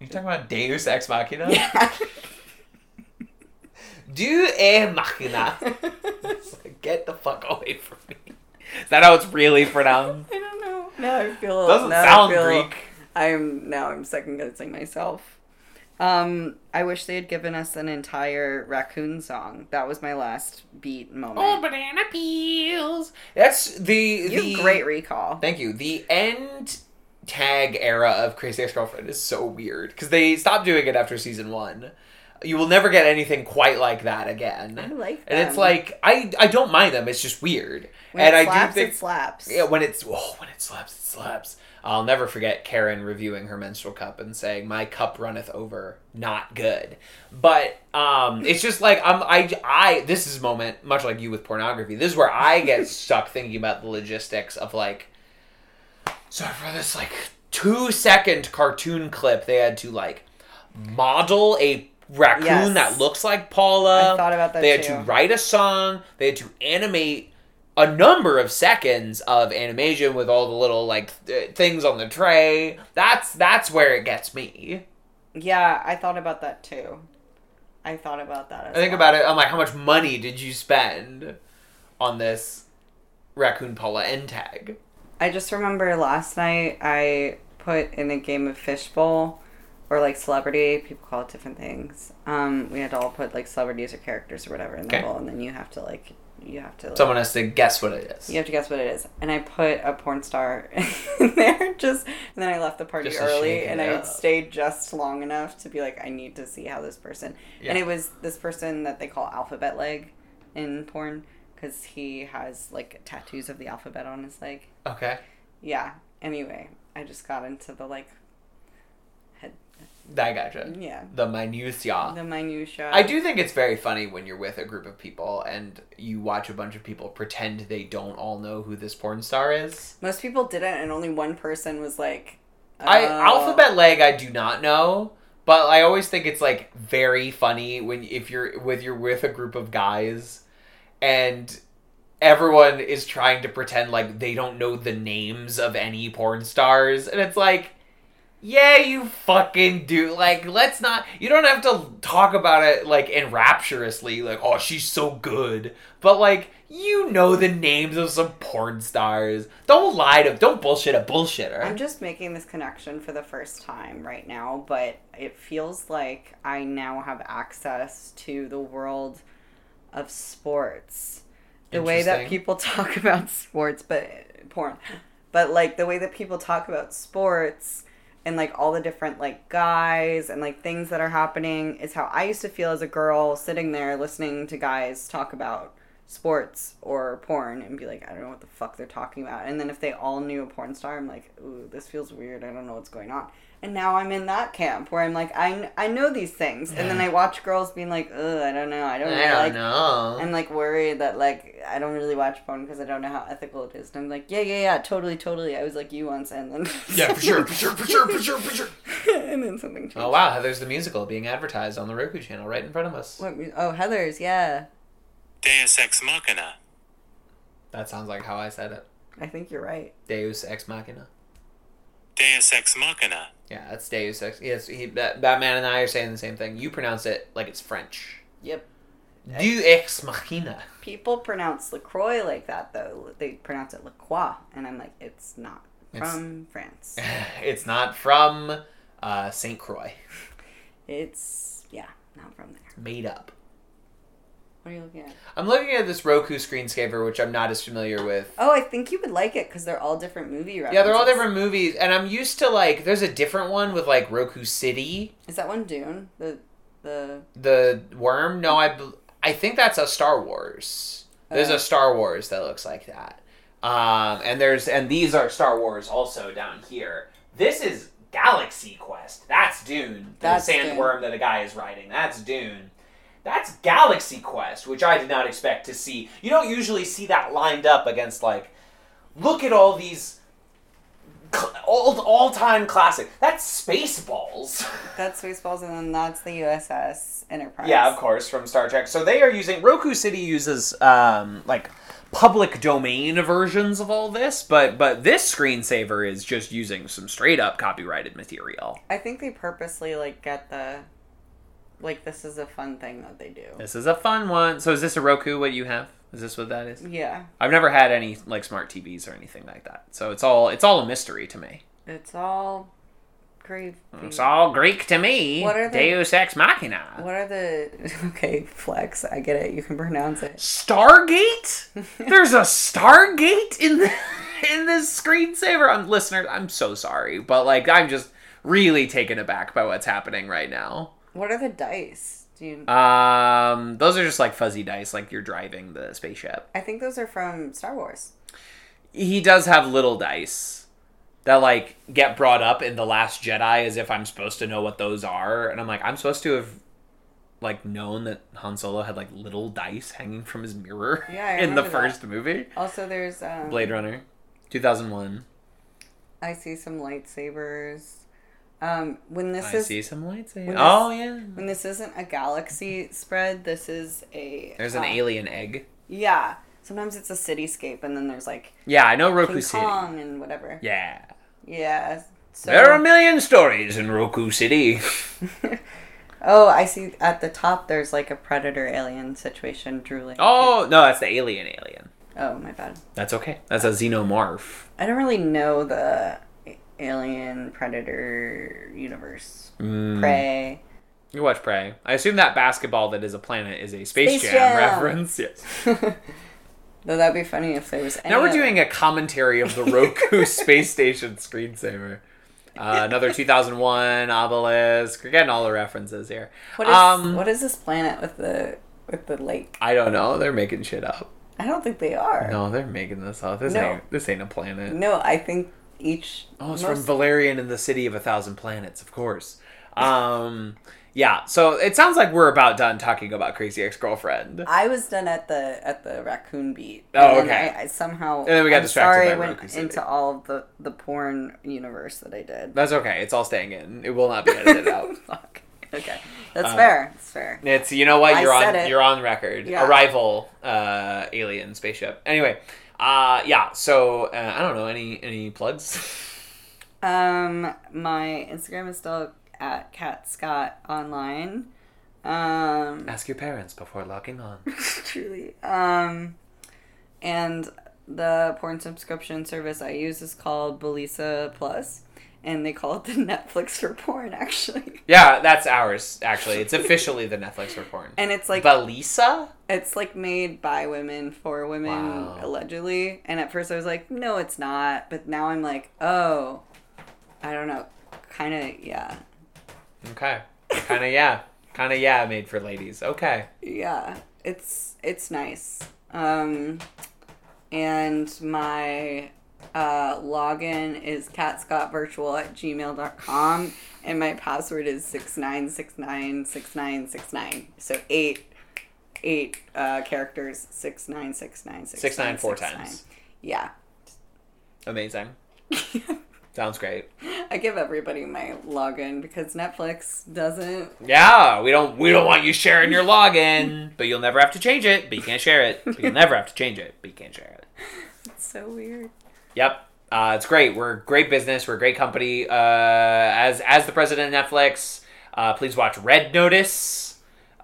You talking about Deus Ex Machina? Yeah. Do a machina. Like, Get the fuck away from me. Is that how it's really pronounced? I don't know. Now I feel. Doesn't sound feel- Greek. I'm now I'm second guessing myself. Um, I wish they had given us an entire raccoon song. That was my last beat moment. Oh, banana peels. That's the you the have great recall. Thank you. The end tag era of Crazy Ex Girlfriend is so weird because they stopped doing it after season one. You will never get anything quite like that again. I like And it's like I I don't mind them. It's just weird. when and it I do think it slaps. yeah, when it's oh, when it slaps, it slaps. I'll never forget Karen reviewing her menstrual cup and saying, "My cup runneth over, not good." But um, it's just like I'm I I this is a moment much like you with pornography. This is where I get stuck thinking about the logistics of like. So for this like two second cartoon clip, they had to like model a raccoon Yes. that looks like Paula. I thought about that They had too. to write a song. They had to animate a number of seconds of animation with all the little like th- things on the tray. That's that's where it gets me. Yeah, I thought about that too. I thought about that. As I think well. about it. I'm like, how much money did you spend on this raccoon Paula end tag? I just remember last night I put in a game of fishbowl or like celebrity. People call it different things. Um, we had to all put like celebrities or characters or whatever in the Okay. bowl, and then you have to like you have to like, Someone has to guess what it is. you have to guess what it is. And I put a porn star in there just, and then I left the party Just early, and I stayed just long enough to be like, I need to see how this person. Yeah. And it was this person that they call alphabet leg in porn because he has like tattoos of the alphabet on his leg. Okay, Yeah. Anyway, I just got into the like. I gotcha. Yeah. The minutia. The minutia. I do think it's very funny when you're with a group of people and you watch a bunch of people pretend they don't all know who this porn star is. Most people didn't, and only one person was like. I "Oh." alphabet leg I do not know, but I always think it's like very funny when if you're with you're with a group of guys and everyone is trying to pretend like they don't know the names of any porn stars and it's like yeah, you fucking do. Like, let's not. You don't have to talk about it like enrapturously, like, oh, she's so good. But like, you know the names of some porn stars. Don't lie to. Don't bullshit a bullshitter. I'm just making this connection for the first time right now, but it feels like I now have access to the world of sports. The way that people talk about sports, but porn. But like the way that people talk about sports and like all the different like guys and like things that are happening is how I used to feel as a girl sitting there listening to guys talk about sports or porn and be like, I don't know what the fuck they're talking about. And then if they all knew a porn star, I'm like, ooh, this feels weird. I don't know what's going on. And now I'm in that camp where I'm like, I, I know these things. And then I watch girls being like, ugh, I don't know. I don't really I don't like know. I'm like worried that like I don't really watch porn because I don't know how ethical it is. And I'm like, yeah, yeah, yeah, totally, totally. I was like you once, and then yeah, for sure, for sure, for sure, for sure, for sure. and then something changed. Oh wow, Heathers the musical being advertised on the Roku channel right in front of us. What oh, Heathers, yeah. Deus Ex Machina. That sounds like how I said it. I think you're right. Deus Ex Machina. Deus Ex Machina. Yeah, that's Deus Ex. Yes, he, Ba- Batman and I are saying the same thing. You pronounce it like it's French. Yep. Deus Ex Machina. People pronounce Lacroix like that though. They pronounce it Lacroix, and I'm like, it's not It's- from France. It's not from uh, Saint Croix. It's yeah, not from there. Made up. What are you looking at? I'm looking at this Roku screensaver, which I'm not as familiar with. Oh, I think you would like it because they're all different movie references. Yeah, they're all different movies, and I'm used to like. There's a different one with like Roku City, Is that one Dune? The the the worm. No, I, I think that's a Star Wars. There's Oh. a Star Wars that looks like that. Um, and there's and these are Star Wars also down here. This is Galaxy Quest. That's Dune. That's The That's Dune. sandworm that a guy is riding. That's Dune. That's Galaxy Quest, which I did not expect to see. You don't usually see that lined up against like, look at all these cl- all all time classic. That's Spaceballs. that's Spaceballs, and then that's the USS Enterprise. Yeah, of course, from Star Trek. So they are using Roku City uses um, like public domain versions of all this, but but this screensaver is just using some straight up copyrighted material. I think they purposely like get the like this is a fun thing that they do. This is a fun one. So is this a Roku? What you have? Is this what that is? Yeah, I've never had any like smart TVs or anything like that. So it's all it's all a mystery to me. it's all great. Mm, it's all Greek to me. What are the- Deus ex machina. What are the okay flex? I get it. You can pronounce it. Stargate? There's a Stargate in the, in this screensaver. Um, I'm listeners. I'm so sorry, but like I'm just really taken aback by what's happening right now. What are the dice? Do you? Um, those are just like fuzzy dice, like you're driving the spaceship. I think those are from Star Wars. He does have little dice that like get brought up in the Last Jedi, as if I'm supposed to know what those are, and I'm like, I'm supposed to have like known that Han Solo had like little dice hanging from his mirror Yeah, in the that. first movie. Also, there's um, Blade Runner, 2001. I see some lightsabers. Um, when this I is see some when Oh yeah. when this isn't a galaxy spread, this is a There's an uh, alien egg. Yeah. Sometimes it's a cityscape, and then there's like Yeah, I know Roku King City. Kong and whatever. Yeah. Yeah. So, There are a million stories in Roku City. oh, I see. At the top, there's like a predator alien situation. Drooling. Oh no, that's the alien alien. Oh, my bad. That's okay. That's a xenomorph. I don't really know the alien predator universe. Mm. Prey. You watch Prey. I assume that basketball that is a planet is a Space, Space Jam, Jam. reference. Yes. Though that'd be funny if there was. Any Now we're of- doing a commentary of the Roku space station screensaver. Uh, another 2001 obelisk. We're getting all the references here. What is um, what is this planet with the with the lake? I don't know. They're making shit up. I don't think they are. No, they're making this up. This No. ain't this ain't a planet. No, I think each. Oh, it's most- from Valerian in the City of a Thousand Planets, of course. Um, yeah. So it sounds like we're about done talking about Crazy Ex Girlfriend. I was done at the at the raccoon beat. Oh, and okay. I, I somehow. And then we got I'm distracted sorry I went into all of the the porn universe that I did. That's okay. It's all staying in. It will not be edited out. Fuck. Okay, that's Uh, fair. That's fair. It's you know what I you're on it. you're on record. Yeah. Arrival, uh, alien spaceship. Anyway, uh, yeah. So uh, I don't know any any plugs. Um, my Instagram is still at Cat Scott online. Um, Ask your parents before logging on. truly. Um, and the porn subscription service I use is called Bellesa Plus, and they call it the Netflix for porn, actually. Yeah, that's ours. Actually, it's officially the Netflix for porn. And it's like Bellesa. It's like made by women for women, Wow. allegedly. And at first I was like, no, it's not. But now I'm like, oh, I don't know. kind of yeah, Okay. Kind of yeah. Kind of yeah. Made for ladies. Okay. yeah. It's it's nice. Um, and my uh, login is catscottvirtual at gmail.com and my password is 69696969 so eight eight uh, characters 6969 Six nine four times. yeah Amazing. Sounds great. i give everybody my login because netflix doesn't Yeah, we don't we don't want you sharing your login, but you'll never have to change it. But you can't share it. But you'll never have to change it. But you can't share it. it's so weird Yep. Uh, it's great. We're a great business. We're a great company. Uh, as as the president of Netflix, uh, please watch Red Notice.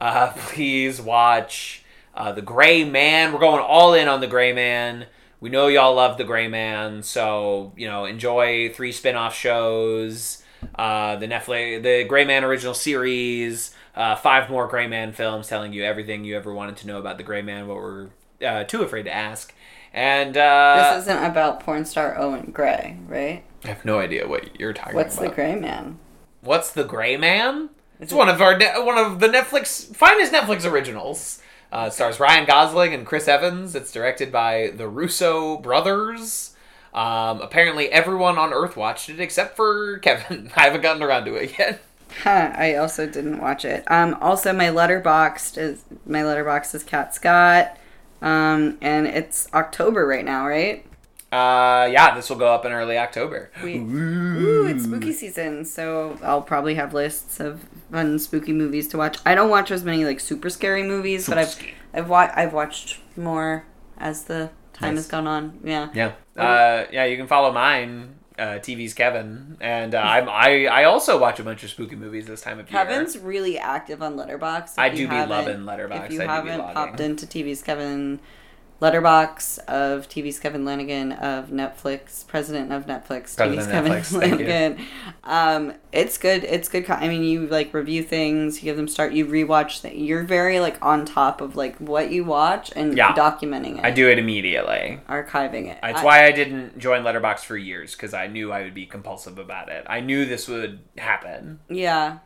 Uh, please watch uh, The Gray Man. We're going all in on The Gray Man. We know y'all love The Gray Man, so you know enjoy three spin-off shows. Uh, the Netflix, the Gray Man original series, uh, five more Gray Man films telling you everything you ever wanted to know about the Gray Man, what we're uh, too afraid to ask. And uh, this isn't about porn star owen gray right I have no idea what you're talking about. what's the gray man What's the Gray Man? It's one of our ne- one of the Netflix finest Netflix originals. Uh, stars Ryan Gosling and Chris Evans. It's directed by the Russo brothers. Um, apparently, everyone on Earth watched it except for Kevin. I haven't gotten around to it yet. Huh, I also didn't watch it. Um, also, my Letterboxd is my letterbox is Cat Scott, um, and it's October right now, right? Uh, yeah, this will go up in early October. We, ooh, it's spooky season, so I'll probably have lists of fun spooky movies to watch. I don't watch as many like super scary movies, but I've Spooky. I've wa- I've watched more as the time Nice. has gone on. Yeah. Yeah, uh, yeah. You can follow mine. Uh, TV's Kevin, and uh, I'm, I I also watch a bunch of spooky movies this time of year. Kevin's really active on Letterbox. I do be loving Letterboxd. If you I haven't popped into TV's Kevin Letterbox of TV's Kevin Lanigan of Netflix, president of Netflix, President TV's Kevin Netflix. Lanigan. Um, it's good. It's good. I mean, you like review things, you give them start, you rewatch. Th- you're very like on top of like what you watch and Yeah. documenting it. I do it immediately. archiving it. That's I- why I didn't join Letterbox for years because I knew I would be compulsive about it. I knew this would happen. Yeah.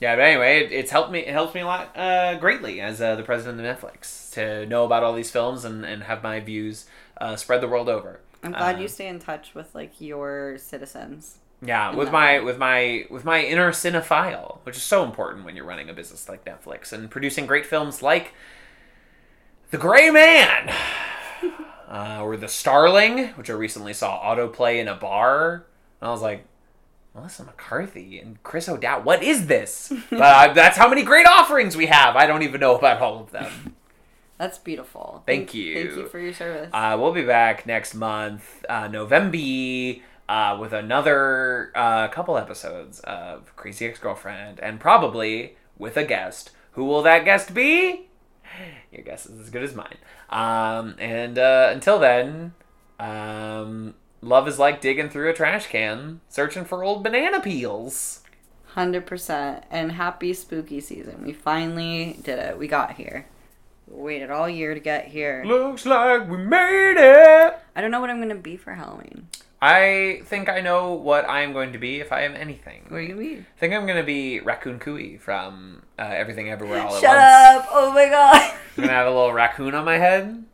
Yeah, but anyway, it, it's helped me. It helps me a lot, uh, greatly as uh, the president of Netflix to know about all these films and, and have my views uh, spread the world over. I'm glad Uh, you stay in touch with like your citizens. Yeah, with my way. with my with my inner cinephile, which is so important when you're running a business like Netflix and producing great films like The Gray Man, uh, or The Starling, which I recently saw autoplay in a bar, and I was like, Melissa McCarthy and Chris O'Dowd, what is this? but uh, that's how many great offerings we have. I don't even know about all of them. That's beautiful. Thank Thank you. Thank you for your service. Uh, we'll be back next month, uh, November, uh, with another uh, couple episodes of Crazy Ex Girlfriend, and probably with a guest. Who will that guest be? Your guess is as good as mine. Um, and uh, until then, um, love is like digging through a trash can, searching for old banana peels. Hundred percent. And happy spooky season. We finally did it. We got here. We waited all year to get here. Looks like we made it. I don't know what I'm gonna be for Halloween. I think I know what I am going to be if I am anything. What are you gonna be? I think I'm gonna be Racacoonie from uh, Everything Everywhere All at Once. Shut up! Oh my god. I'm gonna have a little raccoon on my head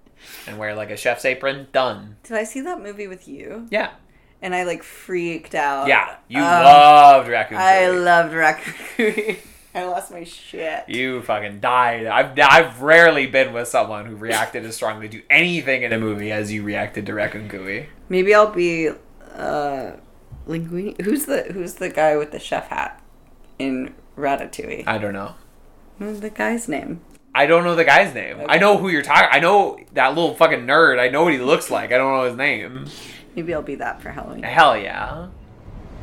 and wear like a chef's apron. Done. Did I see that movie with you? Yeah, And I like freaked out. yeah. You Um, loved Raccoon. I loved Raccoon. I lost my shit. you fucking died. I've I've rarely been with someone who reacted as strongly to anything in a movie as you reacted to Racacoonie. Maybe I'll be uh Linguini. Who's the Who's the guy with the chef hat in Ratatouille? I don't know. What's the guy's name? I don't know the guy's name. I know who you're talking. I know that little fucking nerd. I know what he looks like. I don't know his name. Maybe I'll be that for Halloween. Hell yeah.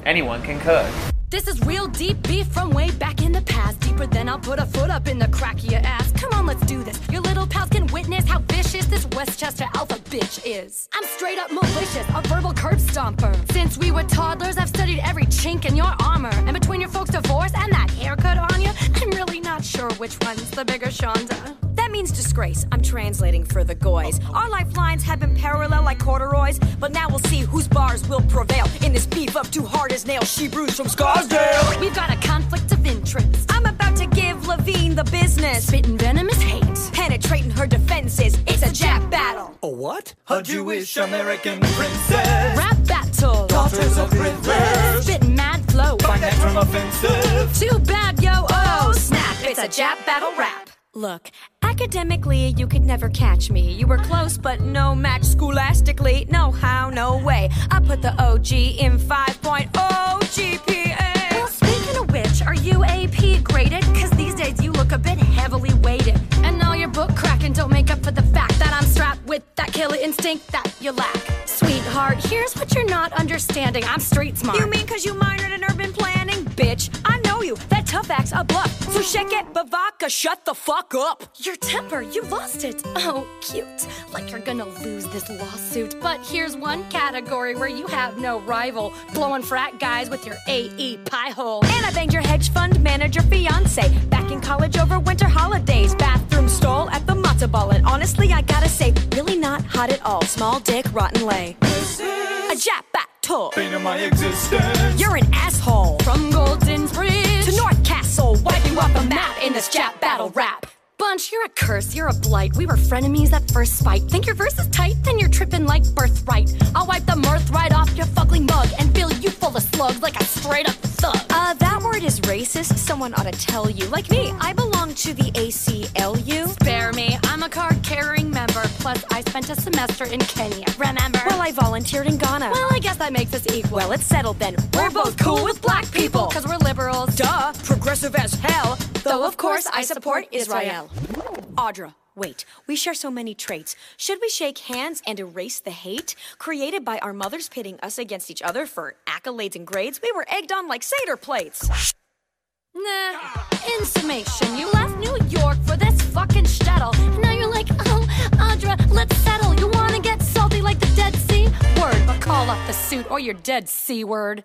Anyone can cook. This is real deep beef from way back in the past. Deeper than I'll put a foot up in the crack of your ass. Come on, let's do this. Your little pals can witness how vicious this Westchester alpha bitch is. I'm straight up malicious, a verbal curb stomper. Since we were toddlers, I've studied every chink in your armor. And between your folks' divorce and that haircut on you, I'm really not sure which one's the bigger Shonda. That means disgrace. I'm translating for the goys. Our lifelines have been parallel like corduroys, but now we'll see whose bars will prevail in this beef up two hard as nails. she bruised from Scarsdale. We've got a conflict of interest. I'm about to give Levine the business. Spitting venomous hate. Penetrating her defenses. It's a Jap battle. A what? A Jewish American princess. Rap battle. Daughters of rivers. Spitting mad flow. Find that term offensive. Too bad, yo, oh, snap. It's a Jap battle rap. Look, academically, you could never catch me. You were close, but no match scholastically. No how, no way. I put the OG in 5.0 GPA. Are you AP graded? Cause these days you look a bit heavily weighted. And all your book cracking don't make up for the fact that I'm strapped with that killer instinct that you lack. Sweetheart, here's what you're not understanding. I'm street smart. You mean cause you minored in urban planning? Bitch, I you. That tough act's a bluff. So shake it, Bavaka, shut the fuck up. Your temper, you lost it. Oh, cute. Like you're gonna lose this lawsuit. But here's one category where you have no rival. Blowing frat guys with your AEPi hole. And I banged your hedge fund manager fiance. Back in college over winter holidays. Bathroom stall at the matzo ball. And honestly, I gotta say, really not hot at all. Small dick, rotten lay. A jap battle. Bane of my existence. You're an asshole. From Golden Bridge to North Castle, wipe you off the map in this jap battle rap. Bunch, you're a curse, you're a blight. We were frenemies at first spite. Think your verse is tight, then you're tripping like birthright. I'll wipe the mirth right off your fugly mug and fill you full of slugs like a straight up thug. Uh, that word is racist. Someone ought to tell you. Like me, I belong to the ACLU. Spare me, I'm a card carrying member. Plus, I spent a semester in Kenya. Remember? Well, I volunteered in Ghana. Well, I guess that makes us equal. Well, it's settled then. We're both cool with black people. Cause we're liberals. Duh, progressive as hell. Though, of course, I support Israel. Audra, wait. We share so many traits. Should we shake hands and erase the hate created by our mothers pitting us against each other for accolades and grades? We were egged on like Seder plates. Nah. In summation, you left New York for this fucking shtetl. Now you're like, oh, Audra, let's settle. You wanna get salty like the Dead Sea? Word, but call off the suit or you're dead, C word.